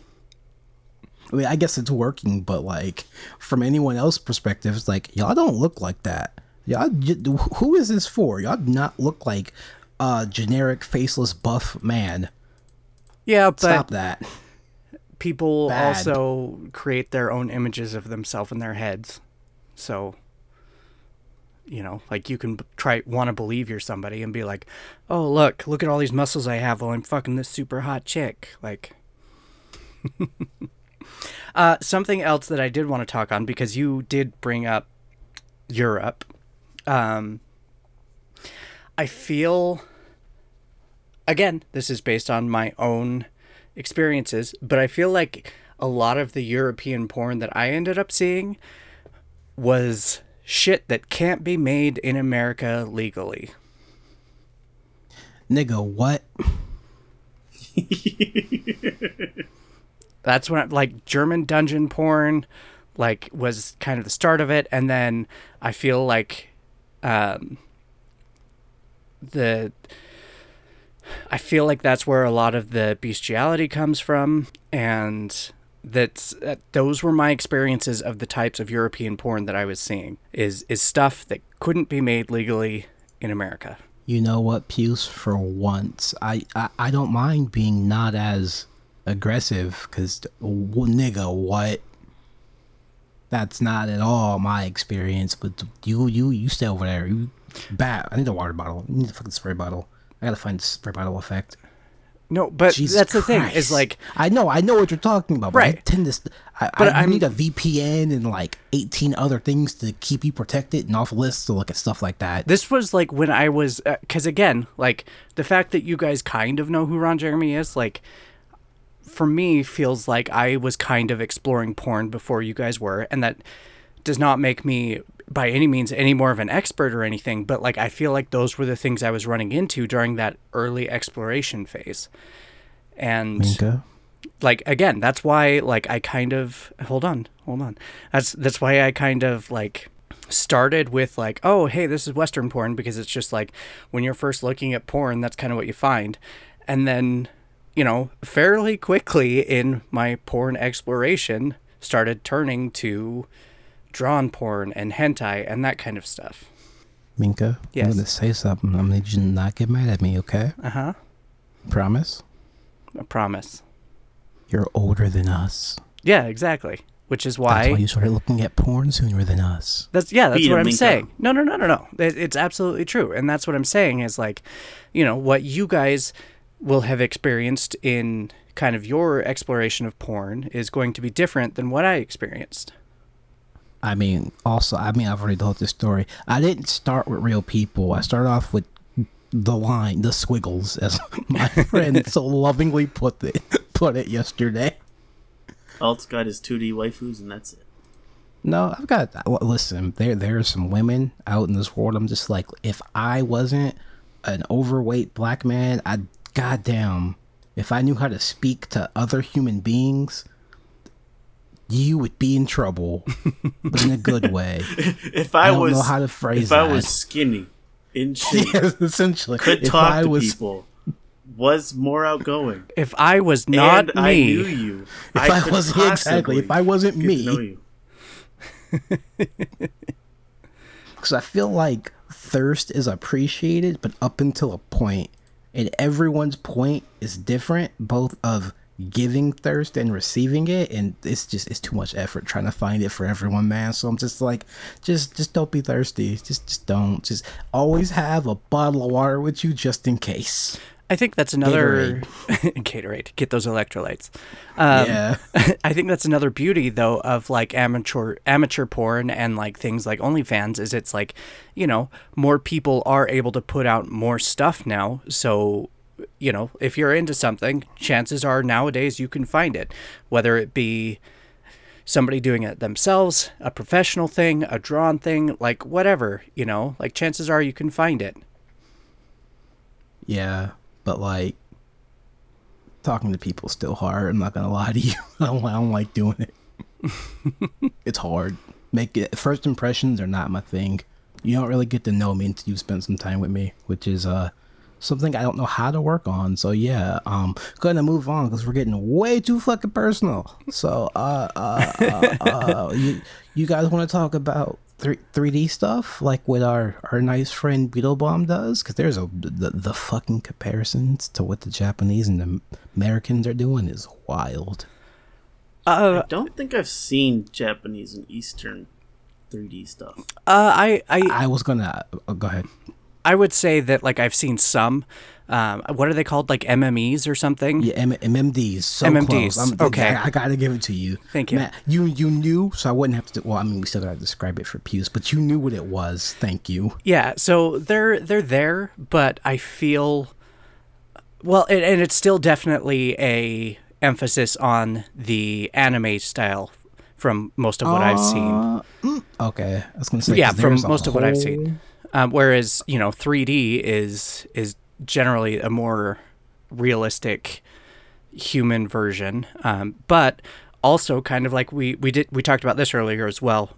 I mean, I guess it's working, but like from anyone else's perspective, it's like y'all don't look like that. Y'all, who is this for? Y'all not look like a generic faceless buff man. Yeah, but Stop that. People Bad. also create their own images of themselves in their heads. So, you know, like you can try want to believe you're somebody and be like, "Oh, look, look at all these muscles I have while I'm fucking this super hot chick." Like Uh something else that I did want to talk on because you did bring up Europe. Um I feel again, this is based on my own experiences, but I feel like a lot of the European porn that I ended up seeing was shit that can't be made in America legally. Nigga, what? That's when like German dungeon porn like was kind of the start of it and then I feel like um the I feel like that's where a lot of the bestiality comes from and that's that those were my experiences of the types of European porn that I was seeing is is stuff that couldn't be made legally in America. You know what, Puce? For once, I I, I don't mind being not as aggressive, cause w- nigga, what? That's not at all my experience. But you you you stay over there. You bat. I need a water bottle. I need a fucking spray bottle. I gotta find bottle effect. No, but Jesus that's the thing is like I know, I know what you're talking about. But I tend to, st- I, But I I'm- need a VPN and like 18 other things to keep you protected and off lists to look at stuff like that. this was like when I was uh, because again, like the fact that you guys kind of know who Ron Jeremy is, like for me feels like I was kind of exploring porn before you guys were, and that does not make me by any means any more of an expert or anything, but like I feel like those were the things I was running into during that early exploration phase. And Minka, like again that's why like i kind of hold on hold on. That's that's why i kind of like started with like oh hey this is western porn because it's just like when you're first looking at porn that's kind of what you find. And then you know fairly quickly in my porn exploration started turning to drawn porn and hentai and that kind of stuff Minka, Yes. I'm gonna say something. I'm gonna need you not get mad at me, okay? uh-huh Promise. i promise You're older than us. yeah exactly which is why That's why why you started looking at porn sooner than us. That's yeah, that's Beat what I'm Minka. saying. No, no, no, no, no. It, it's absolutely true, and that's what I'm saying is like, you know, what you guys will have experienced in kind of your exploration of porn is going to be different than what I experienced. I mean, also, I mean, I've already told this story. I didn't start with real people. I started off with the line, the squiggles, as my friend so lovingly put it put it yesterday. All it's got is 2D waifus, and that's it. No, I've got. Listen, there there are some women out in this world. I'm just like, if I wasn't an overweight black man, I goddamn, if I knew how to speak to other human beings, you would be in trouble, but in a good way. If I, I don't was, know how to phrase if I was skinny, in shape, yes, essentially. could if talk I to was, people, was more outgoing, If I was not and me, I knew you, If I, could wasn't exactly, if I wasn't possibly get to know me, because I feel like thirst is appreciated, but up until a point, and everyone's point is different, both of giving thirst and receiving it, and it's just it's too much effort trying to find it for everyone, man. So I'm just like, just just don't be thirsty, just just don't, just always have a bottle of water with you just in case. I think that's another Gatorade. Get those electrolytes. Um, yeah, I think that's another beauty though of like amateur amateur porn and like things like OnlyFans is it's like, you know, more people are able to put out more stuff now. So, you know, if you're into something, chances are nowadays you can find it, whether it be somebody doing it themselves, a professional thing, a drawn thing, like whatever, you know, like chances are you can find it. yeah, but like. Talking to people is still hard. I'm not gonna lie to you. I don't, I don't like doing it. it's hard. Make it first impressions are not my thing. You don't really get to know me until you've spent some time with me, which is uh something I don't know how to work on. So yeah, um, gonna move on because we're getting way too fucking personal. So uh, uh, uh, uh you you guys want to talk about three three D stuff like what our our nice friend Beetlebomb does? Because there's a the, the fucking comparisons to what the Japanese and the Americans are doing is wild. Uh, I don't think I've seen Japanese and Eastern 3D stuff. uh, I, I, I was gonna uh, go ahead. I would say that like I've seen some. Um, what are they called? Like MMEs or something? Yeah, M- MMDs. So MMDs, Close. Okay. I, I gotta give it to you. Thank you. Matt, you you knew, so I wouldn't have to. Well, I mean, we still gotta describe it for Puce, but you knew what it was. Thank you. Yeah, so they're they're there, but I feel well, and, and it's still definitely a emphasis on the anime style from most of what I've seen. Uh, mm, okay, I was gonna say. Yeah, from most of what I've seen. Um, whereas you know, 3D is is generally a more realistic human version, um, but also kind of like we we did we talked about this earlier as well.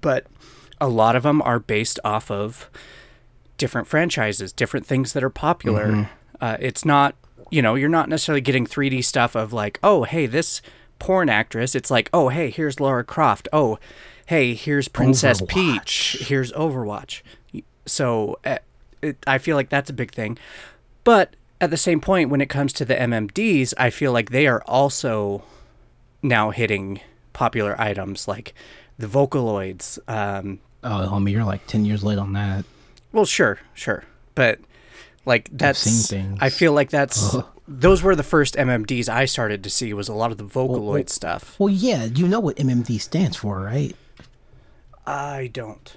But a lot of them are based off of different franchises, different things that are popular. Uh, it's not, you know, you're not necessarily getting 3D stuff of like, oh, hey, this porn actress. It's like, oh, hey, here's Laura Croft. Oh, hey, here's Princess Peach. Here's Overwatch. So uh, it, I feel like that's a big thing. But at the same point, when it comes to the MMDs, I feel like they are also now hitting popular items like the Vocaloids. Um, Oh, homie, you're like ten years late on that. well, sure, sure, but like that's. I feel like that's those were the first MMDs I started to see. Was a lot of the Vocaloid well- stuff. Well, yeah, you know what MMD stands for, right? I don't.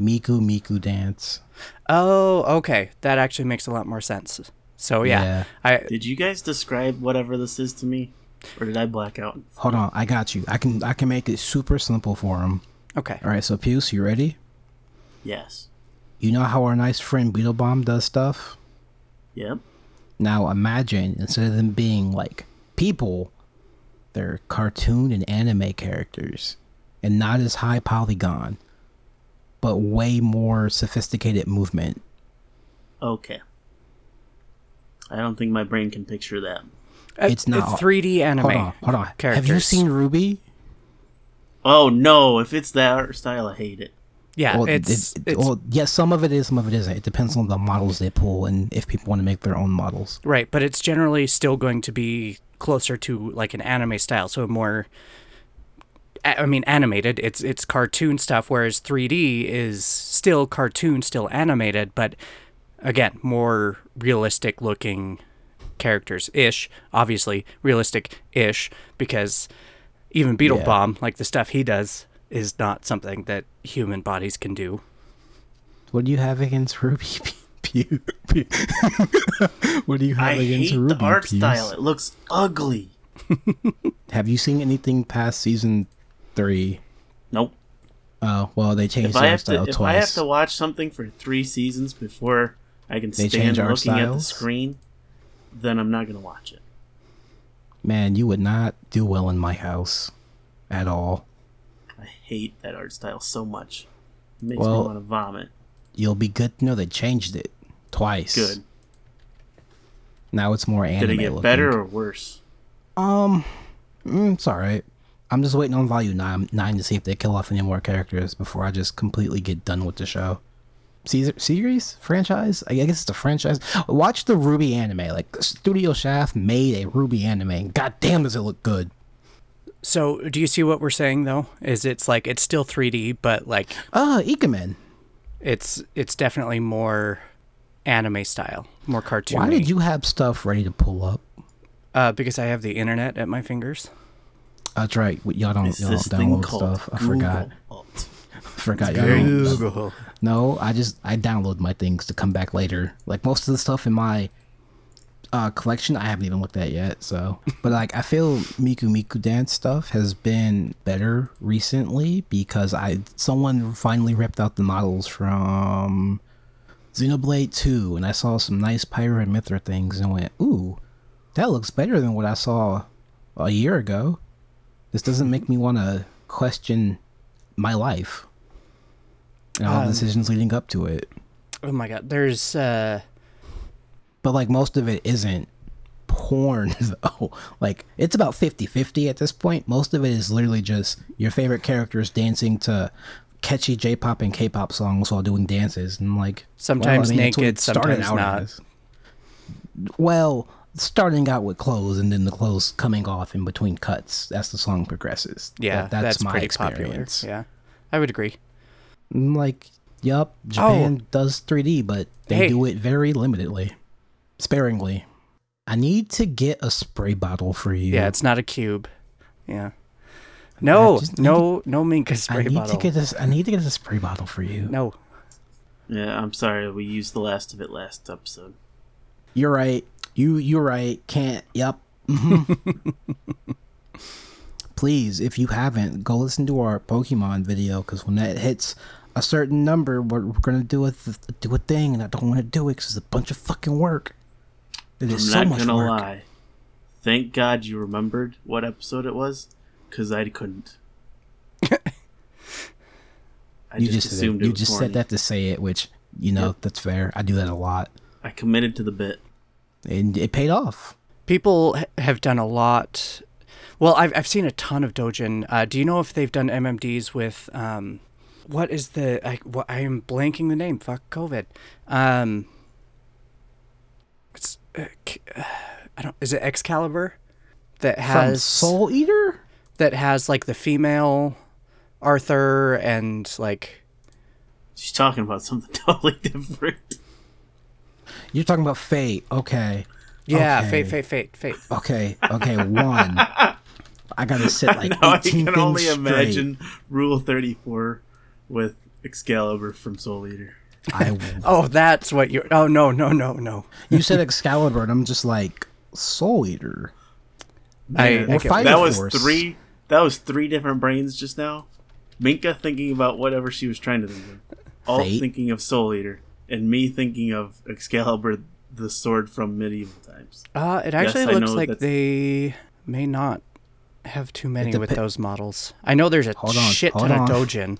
Miku Miku Dance. Oh, okay. That actually makes a lot more sense. So yeah, Yeah. I Did you guys describe whatever this is to me, or did I black out? Hold on, I got you. I can I can make it super simple for him. okay. All right, so Puce, you ready? Yes. You know how our nice friend Beetlebomb does stuff? Yep. Now imagine instead of them being like people, they're cartoon and anime characters, and not as high polygon, but way more sophisticated movement. Okay. I don't think my brain can picture that. It's Uh, not- 3D anime. Hold on, hold on. Have you seen RWBY? Oh no! If it's that art style, I hate it. Yeah, well, it's, it- it's well, yes, some of it is, some of it isn't. It depends on the models they pull and if people want to make their own models. right, but it's generally still going to be closer to like an anime style, so more. A- I mean, animated. It's it's cartoon stuff, whereas 3D is still cartoon, still animated, but again, more realistic looking characters ish. Obviously, realistic ish because even Beetle Yeah. Bomb, like the stuff he does, is not something that human bodies can do. What do you have against RWBY? Pew? Pew. what do you have I against hate RWBY? the art Puce? style. It looks ugly. Have you seen anything past season three? Nope. Oh, well, they changed If the I have style to, if I have to watch something for three seasons before I can They stand looking at the screen, then I'm not gonna watch it. Man, you would not do well in my house at all. I hate that art style so much. It makes Well- me want to vomit. You'll be good to know they changed it twice. Good. Now it's more anime Did it get looking. better or worse? Um, mm, it's all right. I'm just waiting on Volume 9, 9 to see if they kill off any more characters before I just completely get done with the show. Caesar, series? Franchise? I guess it's a franchise. Watch the RWBY anime. Like, Studio Shaft made a RWBY anime. and God damn, does it look good. So, do you see what we're saying though? Is it's like it's still 3D, but like Ah, Ikemen. it's it's definitely more anime style, more cartoon. Why did you have stuff ready to pull up? Uh, because I have the internet at my fingers. That's right. Y'all don't, It's y'all don't this thing download called stuff. I Google. forgot. Alt. forgot y'all don't. No, I just I download my things to come back later. Like most of the stuff in my uh, collection, I haven't even looked at yet. So, but like I feel Miku Miku Dance stuff has been better recently because I someone finally ripped out the models from Xenoblade Two, and I saw some nice Pyra and Mythra things, and went, "Ooh, that looks better than what I saw a year ago." This doesn't make me want to question my life and all the decisions leading up to it. Oh my god, there's uh But like most of it isn't porn though. Like it's about 50-50 at this point. Most of it is literally just your favorite characters dancing to catchy J-pop and K-pop songs while doing dances and like Sometimes it's what naked, started sometimes out not. as. Well, starting out with clothes and then the clothes coming off in between cuts as the song progresses. yeah, That- that's, my pretty experience. popular. Yeah. I would agree. Mm, Like, yup, Japan does 3D, but they Oh. Hey. do it very limitedly, sparingly. I need to get a spray bottle for you. Yeah, it's not a cube. Yeah. No, just need no, no Minka I need bottle. to get this. I need to get a spray bottle for you. no. Yeah, I'm sorry. We used the last of it last episode. You're right. You you're right. Can't. Yep. Mhm. Please, if you haven't, go listen to our Pokemon video because when that hits a certain number, we're, we're gonna do a th- do a thing, and I don't want to do it because it's a bunch of fucking work. It I'm is so not much gonna work. lie. Thank God you remembered what episode it was, because I couldn't. I you just, just, assumed it you was just horny. said that to say it, which you know Yep. that's fair. I do that a lot, I committed to the bit. And it paid off. People have done a lot. Well, I've I've seen a ton of Dojin. Uh, do you know if they've done MMDs with um, what is the I what, I am blanking the name. Fuck COVID. Um, it's uh, uh, I don't. Is it Excalibur? That From has Soul Eater. that has like the female Arthur and like She's talking about something totally different. You're talking about Fate. Okay. Yeah, Okay. fate, fate, fate, fate. Okay, okay, one. I gotta sit like now I 18 can only straight. imagine Rule 34 with Excalibur from Soul Eater. I, Oh, that's what you're. Oh no, no, no, no. you said Excalibur, and I'm just like Soul Eater. I, I that was Force. three. That was three different brains just now. Minka thinking about whatever she was trying to think of, all Fate. thinking of Soul Eater, and me thinking of Excalibur, the sword from medieval times. Uh, it actually I looks like that's- they may not have too many with those models. I know there's a Hold on, shit hold ton of. Dojin.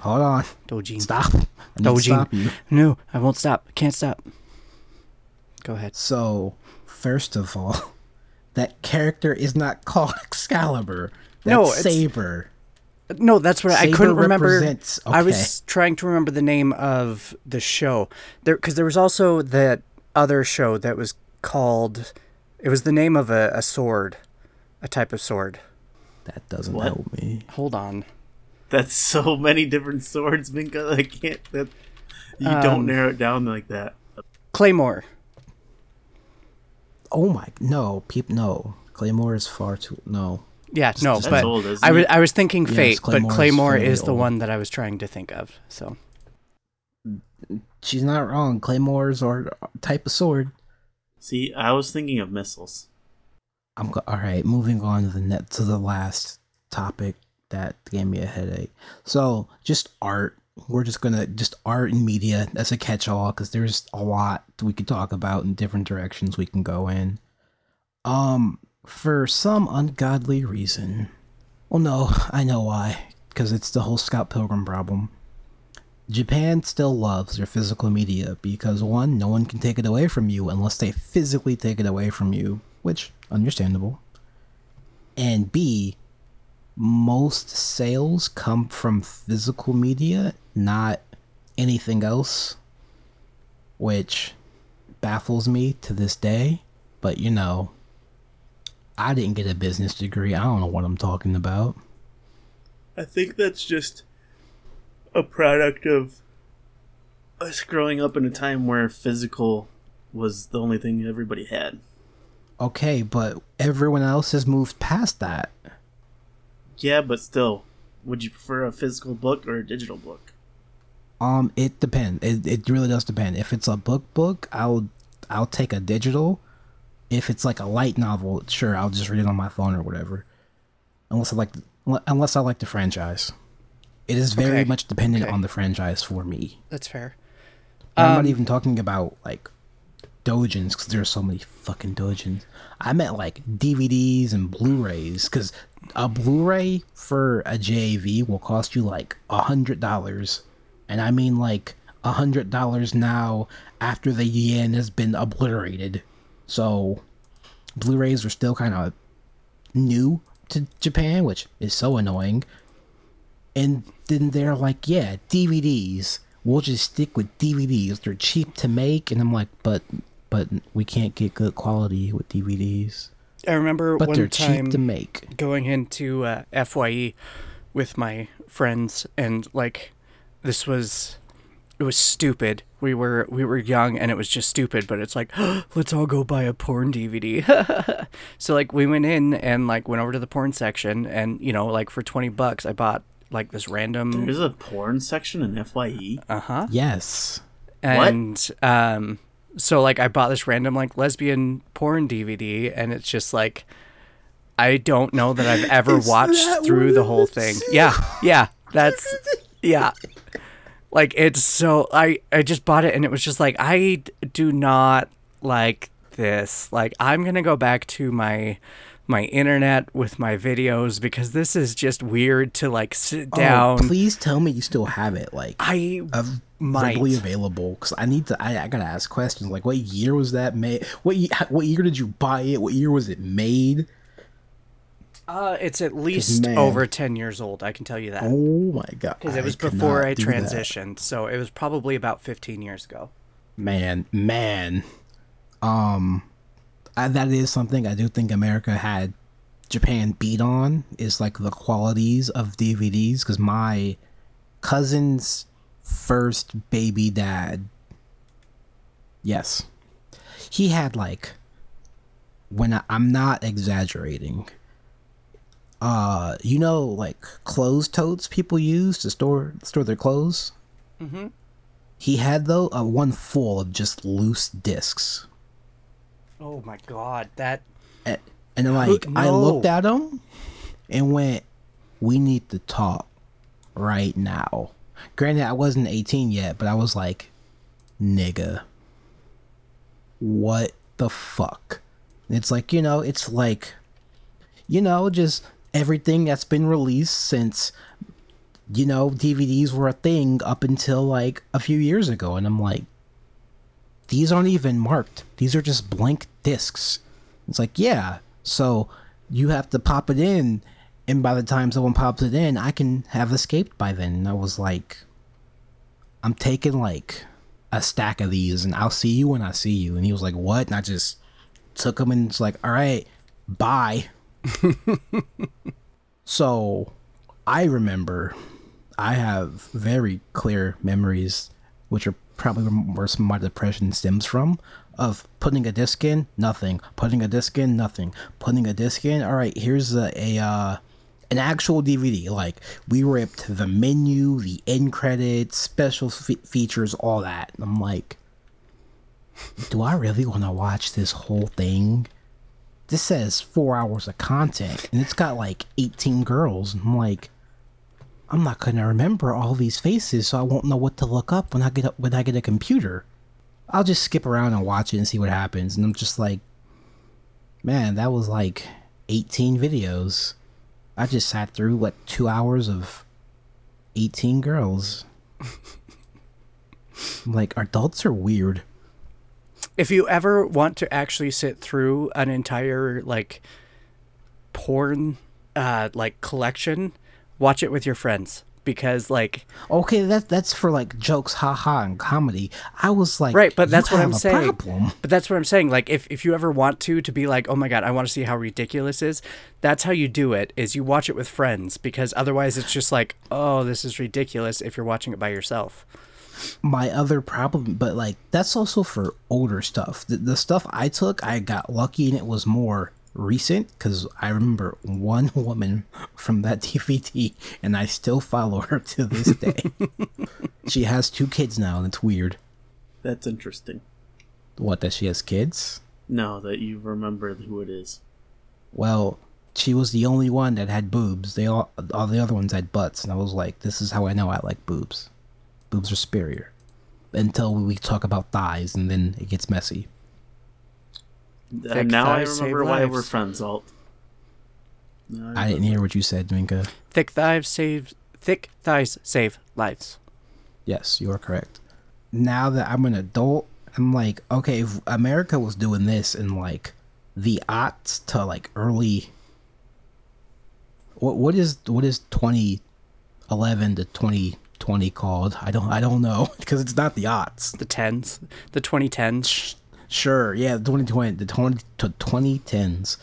Hold on, Dojin. stop. I need to Dojin. stop you. No, I won't stop. Can't stop. Go ahead. So, first of all, that character is not called Excalibur. That's No, it's- Saber. No, that's what I couldn't remember. represents- I was trying to remember the name of the show there because there was also that other show that was called. It was the name of a, a sword, a type of sword. That doesn't What? help me. Hold on. That's so many different swords, Minka. I can't. That you Um, don't narrow it down like that. Claymore. Oh my, no, peep, no. Claymore is far too no. Yeah, no, That's but old, isn't I was? I was thinking Yes, Fate, Claymore but Claymore fairly is the old. one that I was trying to think of. So She's not wrong. Claymores are type of sword. See, I was thinking of missiles. I'm go- all right. Moving on to the net to the last topic that gave me a headache. So just art. We're just gonna just art and media. That's a catch-all because there's a lot we could talk about in different directions we can go in. Um, for some ungodly reason. Well, no, I know why. Because it's the whole Scott Pilgrim problem. Japan still loves their physical media because one, no one can take it away from you unless they physically take it away from you, which understandable. And B, most sales come from physical media, not anything else, which baffles me to this day. But you know, I didn't get a business degree. I don't know what I'm talking about. I think that's just a product of us growing up in a time where physical was the only thing everybody had. Okay, but everyone else has moved past that. Yeah, but still, would you prefer a physical book or a digital book? Um, it depends. It, it really does depend. If it's a book book, I'll I'll take a digital. If it's like a light novel, sure, I'll just read it on my phone or whatever. Unless I like unless I like the franchise. It is very Okay. much dependent Okay. on the franchise for me. that's fair. And I'm Um, not even talking about like dojins because there's so many fucking dojins. I meant like DVDs and Blu-rays because a Blu-ray for a JAV will cost you like a hundred dollars, and I mean like a hundred dollars now after the yen has been obliterated. So Blu-rays are still kind of new to Japan, which is so annoying. And then they're like, yeah, DVDs. We'll just stick with DVDs. They're cheap to make, and I'm like, but but we can't get good quality with DVDs. I remember But one they're time cheap to make. going into uh, FYE with my friends, and like this was it was stupid. We were we were young, and it was just stupid. But it's like let's all go buy a porn DVD. so like we went in and like went over to the porn section, and you know like for twenty bucks, I bought like this random. There's a porn section in FYE. Uh huh. Yes. and um so like i bought this random like lesbian porn dvd and it's just like i don't know that i've ever watched through the whole thing yeah yeah that's yeah like it's so i i just bought it and it was just like I do not like this like i'm gonna go back to my my internet with my videos because this is just weird to like sit oh, down Oh, please tell me you still have it, like i of might. readily available. Because I need to. I, I gotta ask questions. Like, what year was that made? What what year did you buy it? What year was it made? Uh, it's at least man. over 10 years old, I can tell you that. Oh my god! Because it was could before I transitioned, so it was probably about 15 years ago. man man um I, that is something i do think america had japan beat on is like the qualities of dvds because my cousin's first baby dad yes he had like when I, I'm not exaggerating. Uh, you know, like clothes totes people use to store store their clothes. Mm-hmm. He had though a one full of just loose discs, Oh my god, that and, and like I looked at him and went, "We need to talk right now." Granted, I wasn't 18 yet, but I was like, "Nigga, what the fuck?" It's like you know, it's like, you know, just everything that's been released since you know DVDs were a thing up until like a few years ago, and I'm like, these aren't even marked. These are just blank discs. It's like, yeah. So you have to pop it in, and by the time someone pops it in, I can have escaped by then. And I was like, I'm taking like a stack of these, and I'll see you when I see you. And he was like, what? And I just took them and it's like, all right, bye. so I remember I have very clear memories, which are probably where some of my depression stems from, of putting a disc in, nothing. Putting a disc in, nothing. Putting a disc in, all right, here's a, a uh, an actual DVD. Like we ripped the menu, the end credits, special fe- features, all that. And I'm like, do I really want to watch this whole thing? This says four hours of content, and it's got like 18 girls. I'm like, I'm not gonna remember all these faces, so I won't know what to look up when I get when I get a computer. I'll just skip around and watch it and see what happens. And I'm just like, man, that was like 18 videos. I just sat through like two hours of 18 girls. Like, adults are weird. If you ever want to actually sit through an entire like porn uh like collection, watch it with your friends because like Okay, that that's for like jokes, haha, and comedy. I was like, right but that's what i'm saying problem. but that's what i'm saying like if, if you ever want to to be like oh my god i want to see how ridiculous is that's how you do it is you watch it with friends because otherwise it's just like oh this is ridiculous if you're watching it by yourself my other problem, but like that's also for older stuff. The, the stuff I took, I got lucky and it was more recent because I remember one woman from that DVD and I still follow her to this day. she has two kids now and it's weird. That's interesting. What, that she has kids? No, that you remember who it is. Well, she was the only one that had boobs. They all, all the other ones had butts, and I was like, this is how I know I like boobs. Boobs are superior. Until we talk about thighs, and then it gets messy. Thick now I remember why lives. we're friends, Alt. Now I didn't hear what you said, Minka. thick thighs save thick thighs save lives Yes, you are correct. Now that I'm an adult, I'm like, okay, if America was doing this in like the aughts to like early. What what is what is 2011 to 2020 called? I don't I don't know because it's not the odds. the tens the 2010s Sure, yeah, the 2020, the 20 to 2010s.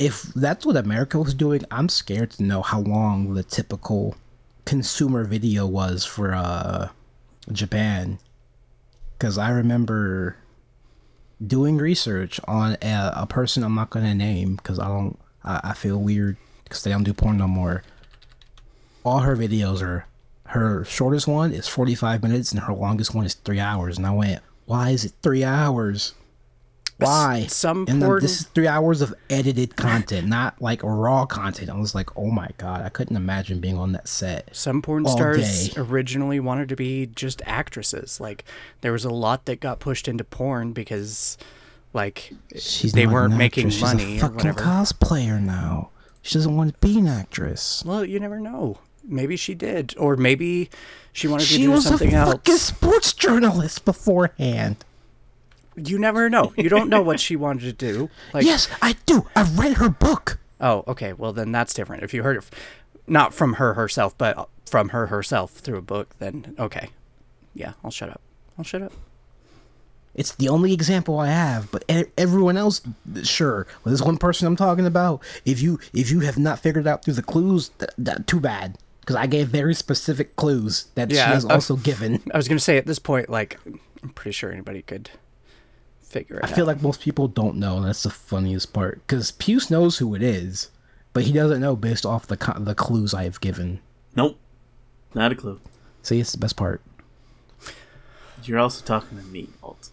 If that's what America was doing, I'm scared to know how long the typical consumer video was for uh Japan. Cuz I remember doing research on a, a person I'm not going to name cuz I don't I, I feel weird cuz they don't do porn no more. All her videos are her shortest one is 45 minutes and her longest one is 3 hours and I went, "Why is it 3 hours?" Why? some and then porn- this is three hours of edited content, not like raw content. I was like, oh my god, I couldn't imagine being on that set. Some porn stars day. originally wanted to be just actresses. Like there was a lot that got pushed into porn because like She's they weren't making actress. money She's a fucking cosplayer now. She doesn't want to be an actress. well, you never know. Maybe she did, or maybe she wanted to She do was something a else. fucking sports journalist beforehand. You never know. You don't know what she wanted to do. Like, yes, I do. I read her book. oh, okay. Well, then that's different. If you heard it, f- not from her herself, but from her herself through a book, then okay. Yeah, I'll shut up. I'll shut up. It's the only example I have, but everyone else, sure. Well, this one person I'm talking about, if you if you have not figured out through the clues, th- th- too bad, because I gave very specific clues that she has uh, also given. I was gonna say at this point, like, I'm pretty sure anybody could figure it out. I out. feel like most people don't know. And that's the funniest part because Puce knows who it is, but he doesn't know based off the co- the clues I've given. Nope. Not a clue. See, it's the best part. You're also talking to me, Alt.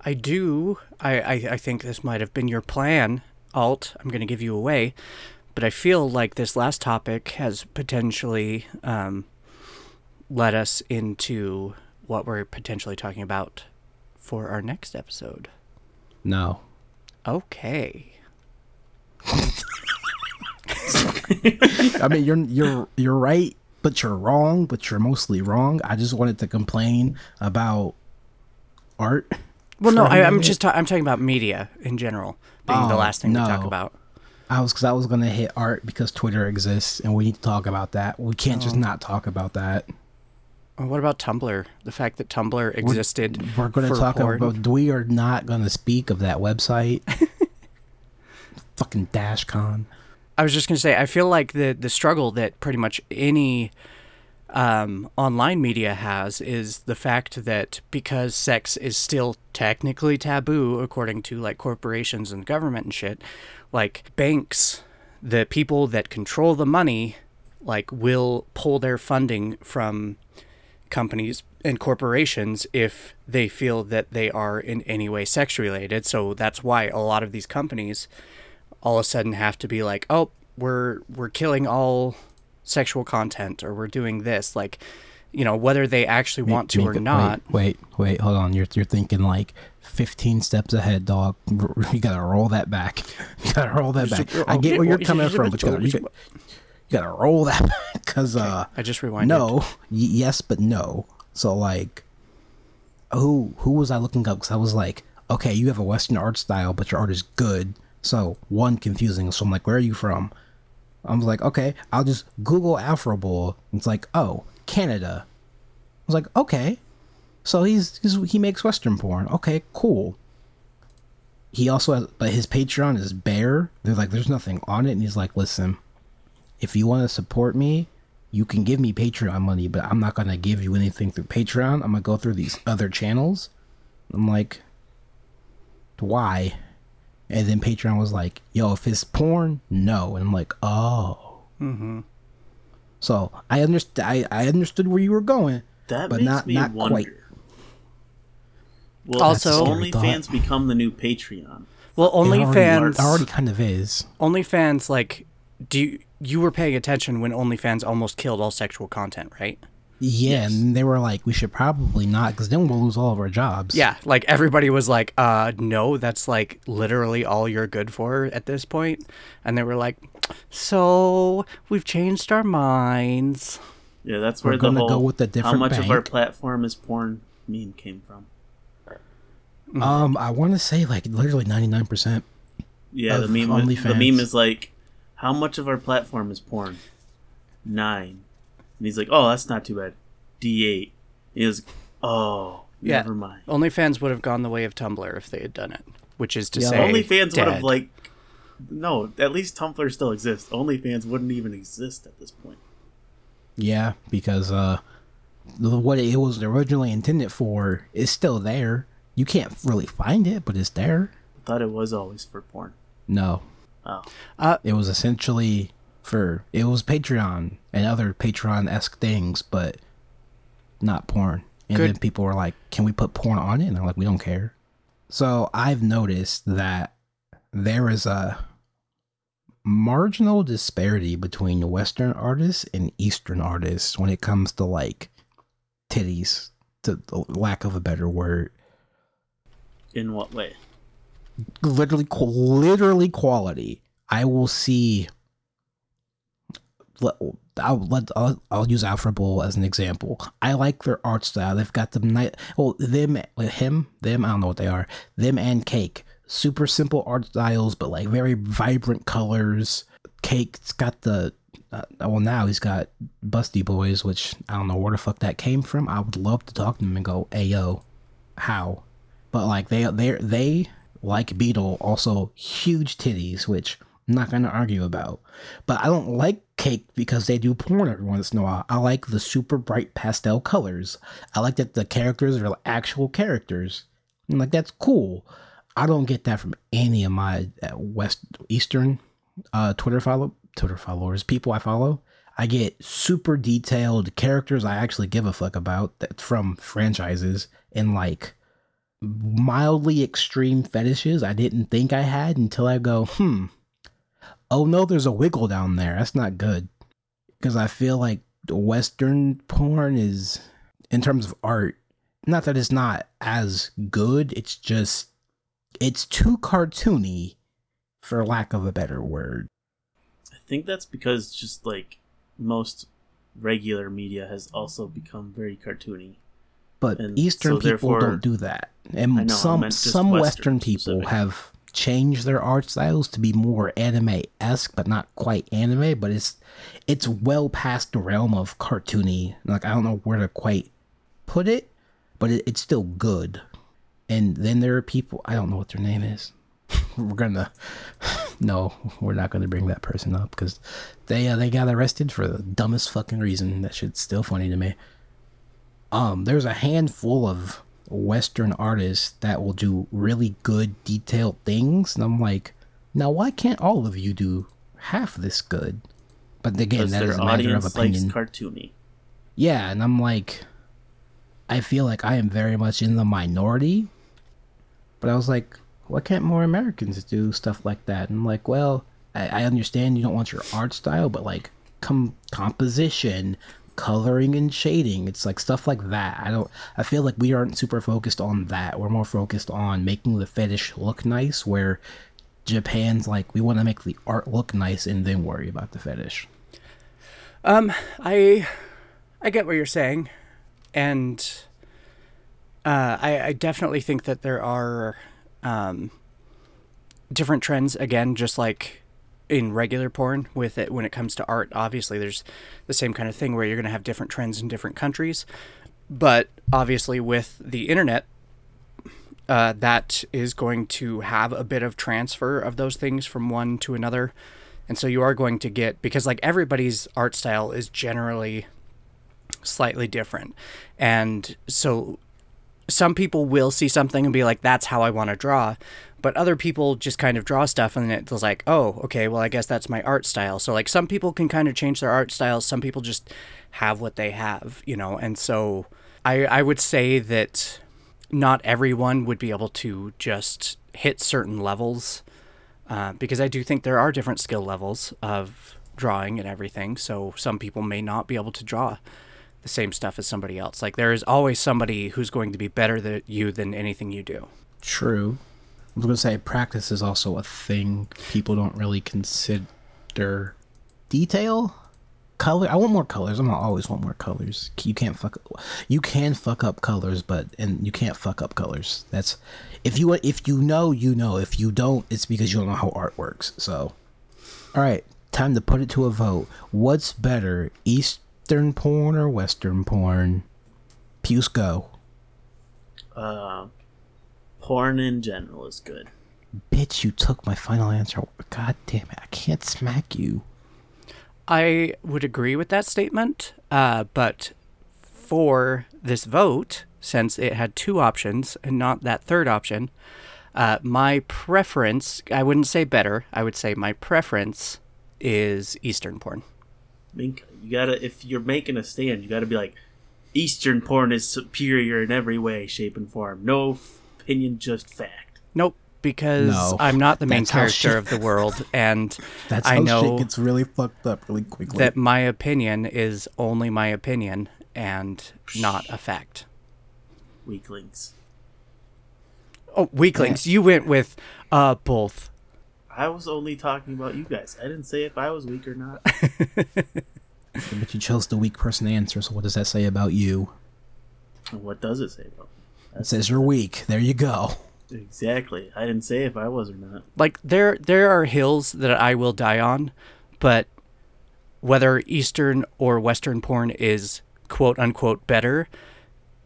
I do. I, I, I think this might have been your plan, Alt. I'm going to give you away. But I feel like this last topic has potentially um, led us into what we're potentially talking about for our next episode. No, Okay. I mean you're you're you're right, but you're wrong. But you're mostly wrong. I just wanted to complain about art. Well, no, I, I'm just ta- I'm talking about media in general being the Oh, last thing to talk about. I was because I was gonna hit art because Twitter exists and we need to talk about that. We can't just not talk about that. Well, what about Tumblr? The fact that Tumblr existed. We're gonna for talk porn? about. We are not gonna speak of that website. Fucking DashCon. I was just gonna say, I feel like the the struggle that pretty much any um, online media has is the fact that because sex is still technically taboo according to like corporations and government and shit, like banks, the people that control the money, like will pull their funding from companies and corporations if they feel that they are in any way sex related. So that's why a lot of these companies all of a sudden have to be like, "Oh, we're we're killing all sexual content or we're doing this." Like, you know, whether they actually want to Make or not. Wait, wait, wait, hold on. You're you're thinking like 15 steps ahead, dog. You gotta roll that back. You gotta roll that back. I get where you're coming from, but you gotta, you gotta roll that back because uh, I just rewinded. no, y- yes, but no. So like, who who was I looking up? Because I was like, okay, you have a Western art style, but your art is good. So one confusing. So I'm like, where are you from? I'm like, okay, I'll just Google Afrobull. It's like, oh, Canada. I was like, okay. So he's, he's he makes Western porn. Okay, cool. He also has, but his Patreon is bare. They're like, there's nothing on it, and he's like, listen, if you want to support me, you can give me Patreon money, but I'm not gonna give you anything through Patreon. I'm gonna go through these other channels. I'm like, why? And then Patreon was like, yo, if it's porn, no. And I'm like, oh. Mm-hmm. So I understand. I, I understood where you were going. That But makes not- me not wonder. quite. Well, Also- also, Scary. OnlyFans become the new Patreon. Well, It already, OnlyFans. already kind of is. OnlyFans, like, do you, you were paying attention when OnlyFans almost killed all sexual content, right? Yeah, and they were like, we should probably not, because then we'll lose all of our jobs. Yeah, like everybody was like, uh, no, that's like literally all you're good for at this point. And they were like, so we've changed our minds. Yeah, that's We're where the gonna whole go with a how different much of our platform is porn meme came from. Um, I want to say like literally 99%. Yeah, the meme. was- The meme is like, how much of our platform is porn? Nine. And he's like, oh, that's not too bad. D eight. He was, oh, Yeah. never mind. OnlyFans would have gone the way of Tumblr if they had done it, which is to Yeah. say, OnlyFans would have like, no, at least Tumblr still exists. OnlyFans wouldn't even exist at this point. Yeah, because uh, what it was originally intended for is still there. You can't really find it, but it's there. I thought it was always for porn. No, Oh, uh, it was essentially for it was Patreon and other Patreon esque things, but not porn. And Good. then people were like, "Can we put porn on it?" And they're like, "We don't care." So I've noticed that there is a marginal disparity between Western artists and Eastern artists when it comes to like titties, to the lack of a better word. In what way? literally literally quality i will see I'll, let, I'll, I'll use Afrobull as an example. I like their art style. They've got them night. Well, them, him, them. I don't know what they are. Them and Cake. Super simple art styles, but like very vibrant colors. Cake's got the. Uh, well, now he's got Busty Boys, which I don't know where the fuck that came from. I would love to talk to him and go, "Hey yo, how?" But like they they they like Beetle also huge titties, which I'm not gonna argue about. But I don't like Cake because they do porn every once in a while. I like the super bright pastel colors. I like that the characters are actual characters, And like that's cool. I don't get that from any of my uh, West Eastern uh, Twitter follow Twitter followers, people I follow. I get super detailed characters I actually give a fuck about that from franchises and like mildly extreme fetishes I didn't think I had until I go, hmm. Oh no, there's a wiggle down there. That's not good. Because I feel like Western porn is, in terms of art, not that it's not as good, it's just, it's too cartoony, for lack of a better word. I think that's because just like most regular media has also become very cartoony. But And Eastern so people don't do that, and know, some some Western Western people have changed their art styles to be more anime esque, but not quite anime. But it's it's well past the realm of cartoony. Like I don't know where to quite put it, but it, it's still good. And then there are people I don't know what their name is. we're gonna no, we're not gonna bring that person up because they uh, they got arrested for the dumbest fucking reason. That shit's still funny to me um there's a handful of western artists that will do really good detailed things and i'm like now why can't all of you do half this good? But again that is a matter of audience likes opinion. cartoony. yeah and i'm like i feel like i am very much in the minority but i was like why can't more americans do stuff like that? And i'm like well i, I understand you don't want your art style but like com- composition coloring and shading. It's like stuff like that. I don't i feel like we aren't super focused on that. We're more focused on making the fetish look nice where japan's like we want to make the art look nice and then worry about the fetish. Um, I I get what you're saying, and uh, I, I definitely think that there are um, different trends. Again, just like in regular porn, with it when it comes to art, obviously there's the same kind of thing where you're going to have different trends in different countries. But obviously, with the internet, uh, that is going to have a bit of transfer of those things from one to another. And so you are going to get, because like everybody's art style is generally slightly different. And so some people will see something and be like, that's how I want to draw. But other people just kind of draw stuff and it's like, oh, okay, well, I guess that's my art style. So, like, some people can kind of change their art styles. Some people just have what they have, you know? And so I, I would say that not everyone would be able to just hit certain levels uh, because I do think there are different skill levels of drawing and everything. So some people may not be able to draw the same stuff as somebody else. Like there is always somebody who's going to be better than you than anything you do. True. I was gonna say practice is also a thing people don't really consider. Detail, color. I want more colors. I'm gonna always want more colors. You can't fuck. You can fuck up colors, but and you can't fuck up colors. That's if you if you know you know. If you don't, it's because you don't know how art works. So, all right, time to put it to a vote. What's better, Eastern porn or Western porn? Puce go. Uh, porn in general is good. Bitch, you took my final answer. God damn it. I can't smack you. I would agree with that statement, uh, but for this vote, since it had two options and not that third option, uh, my preference, I wouldn't say better, I would say my preference is Eastern porn. I mean, you gotta if you're making a stand, you gotta be like, Eastern porn is superior in every way, shape, and form. No f- opinion, just fact. Nope, because No, I'm not the main that's character shit- of the world, and That's I how know shit gets really fucked up really quickly. that my opinion is only my opinion and not a fact. Weaklings. Oh, weaklings! You went with uh both. I was only talking about you guys. I didn't say if I was weak or not. but you chose the weak person answer, so what does that say about you? What does it say about me? It says you're weak. There you go. Exactly. I didn't say if I was or not. Like there, there are hills that I will die on, but whether Eastern or Western porn is quote unquote better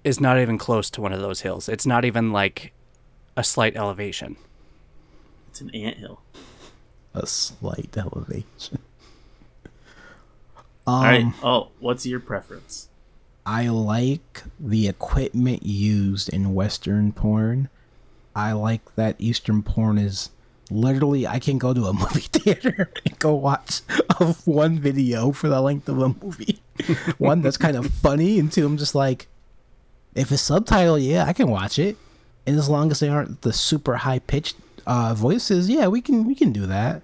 is not even close to one of those hills. It's not even like a slight elevation. It's an anthill. A slight elevation. All right. Um, Oh, what's your preference? I like the equipment used in Western porn I like that Eastern porn is literally I can go to a movie theater and go watch a, one video for the length of a movie. one that's kind of funny, and two, I'm just like, if it's subtitled, yeah, I can watch it, and as long as they aren't the super high pitched uh, voices, yeah, we can we can do that.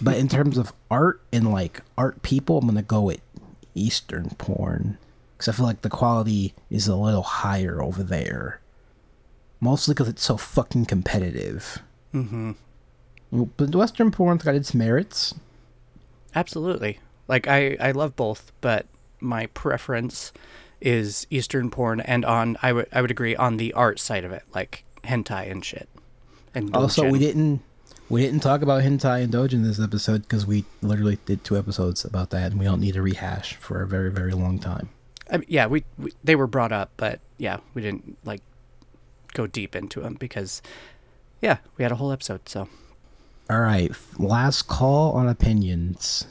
But in terms of art and like art people, I'm gonna go with Eastern porn because I feel like the quality is a little higher over there. Mostly because it's so fucking competitive. Mm-hmm. But Western porn's got its merits. Absolutely. Like I, I love both, but my preference is Eastern porn, and on I would I would agree on the art side of it, like hentai and shit. And Also, we didn't we didn't talk about hentai and doujin this episode because we literally did two episodes about that, and we don't need a rehash for a very very long time. I mean, yeah, we, we they were brought up, but yeah, we didn't like go deep into them because yeah, we had a whole episode. So All right, last call on opinions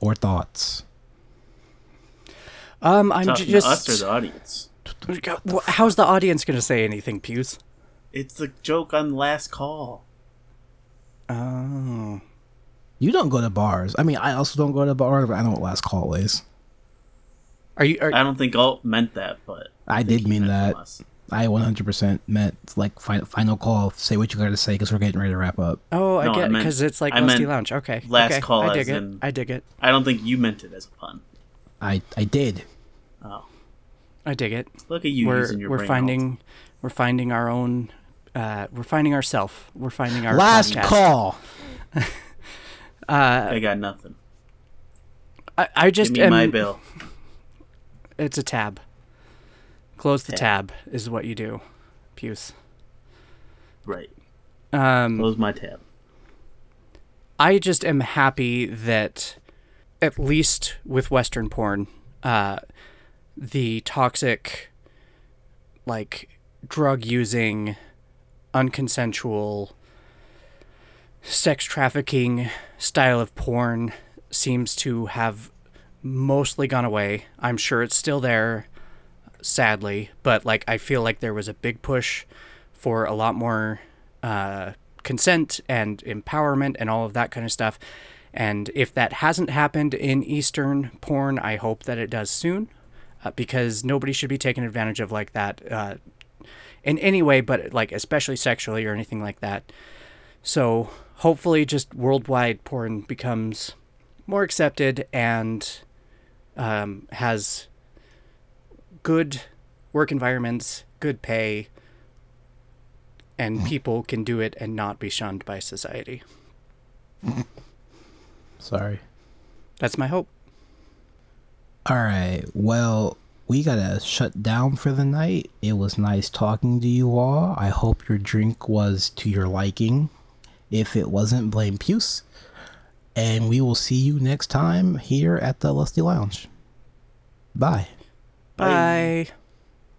or thoughts. um, I'm Talking just to us or the audience. How's the audience gonna say anything, Puce? It's the joke on last call. Oh, You don't go to bars. I mean, I also don't go to bars, but I know what last call is. are you? Are, I don't think Alt meant that, but I think did mean that. I 100% meant like fi- final call. Say what you got to say because we're getting ready to wrap up. oh, I No, get meant- because it's like I Lusty meant Lounge. Okay, last okay. call I as dig it. in- I dig it. I don't think you meant it as a pun. I I did. Oh, I dig it. look at you we're using your we're brain. finding we're finding our own. Uh, we're finding ourself. We're finding our Last podcast. call. Alt. I got nothing. I, I just Give me my am- bill. It's a tab. Close the Tab. tab is what you do, Puce. Right. Um, Close my tab. I just am happy that, at least with Western porn, uh, the toxic, like drug using, unconsensual, sex trafficking style of porn seems to have mostly gone away. I'm sure it's still there, sadly, but like I feel like there was a big push for a lot more uh, consent and empowerment and all of that kind of stuff. And if that hasn't happened in Eastern porn, I hope that it does soon, uh, because nobody should be taken advantage of like that uh, in any way, but like especially sexually or anything like that. So hopefully, just worldwide porn becomes more accepted and um, has good work environments, good pay, and people can do it and not be shunned by society. Sorry. That's my hope. All right. Well, we gotta shut down for the night. It was nice talking to you all. I hope your drink was to your liking. If it wasn't, blame Puce. And we will see you next time here at the Lusty Lounge. Bye. Bye.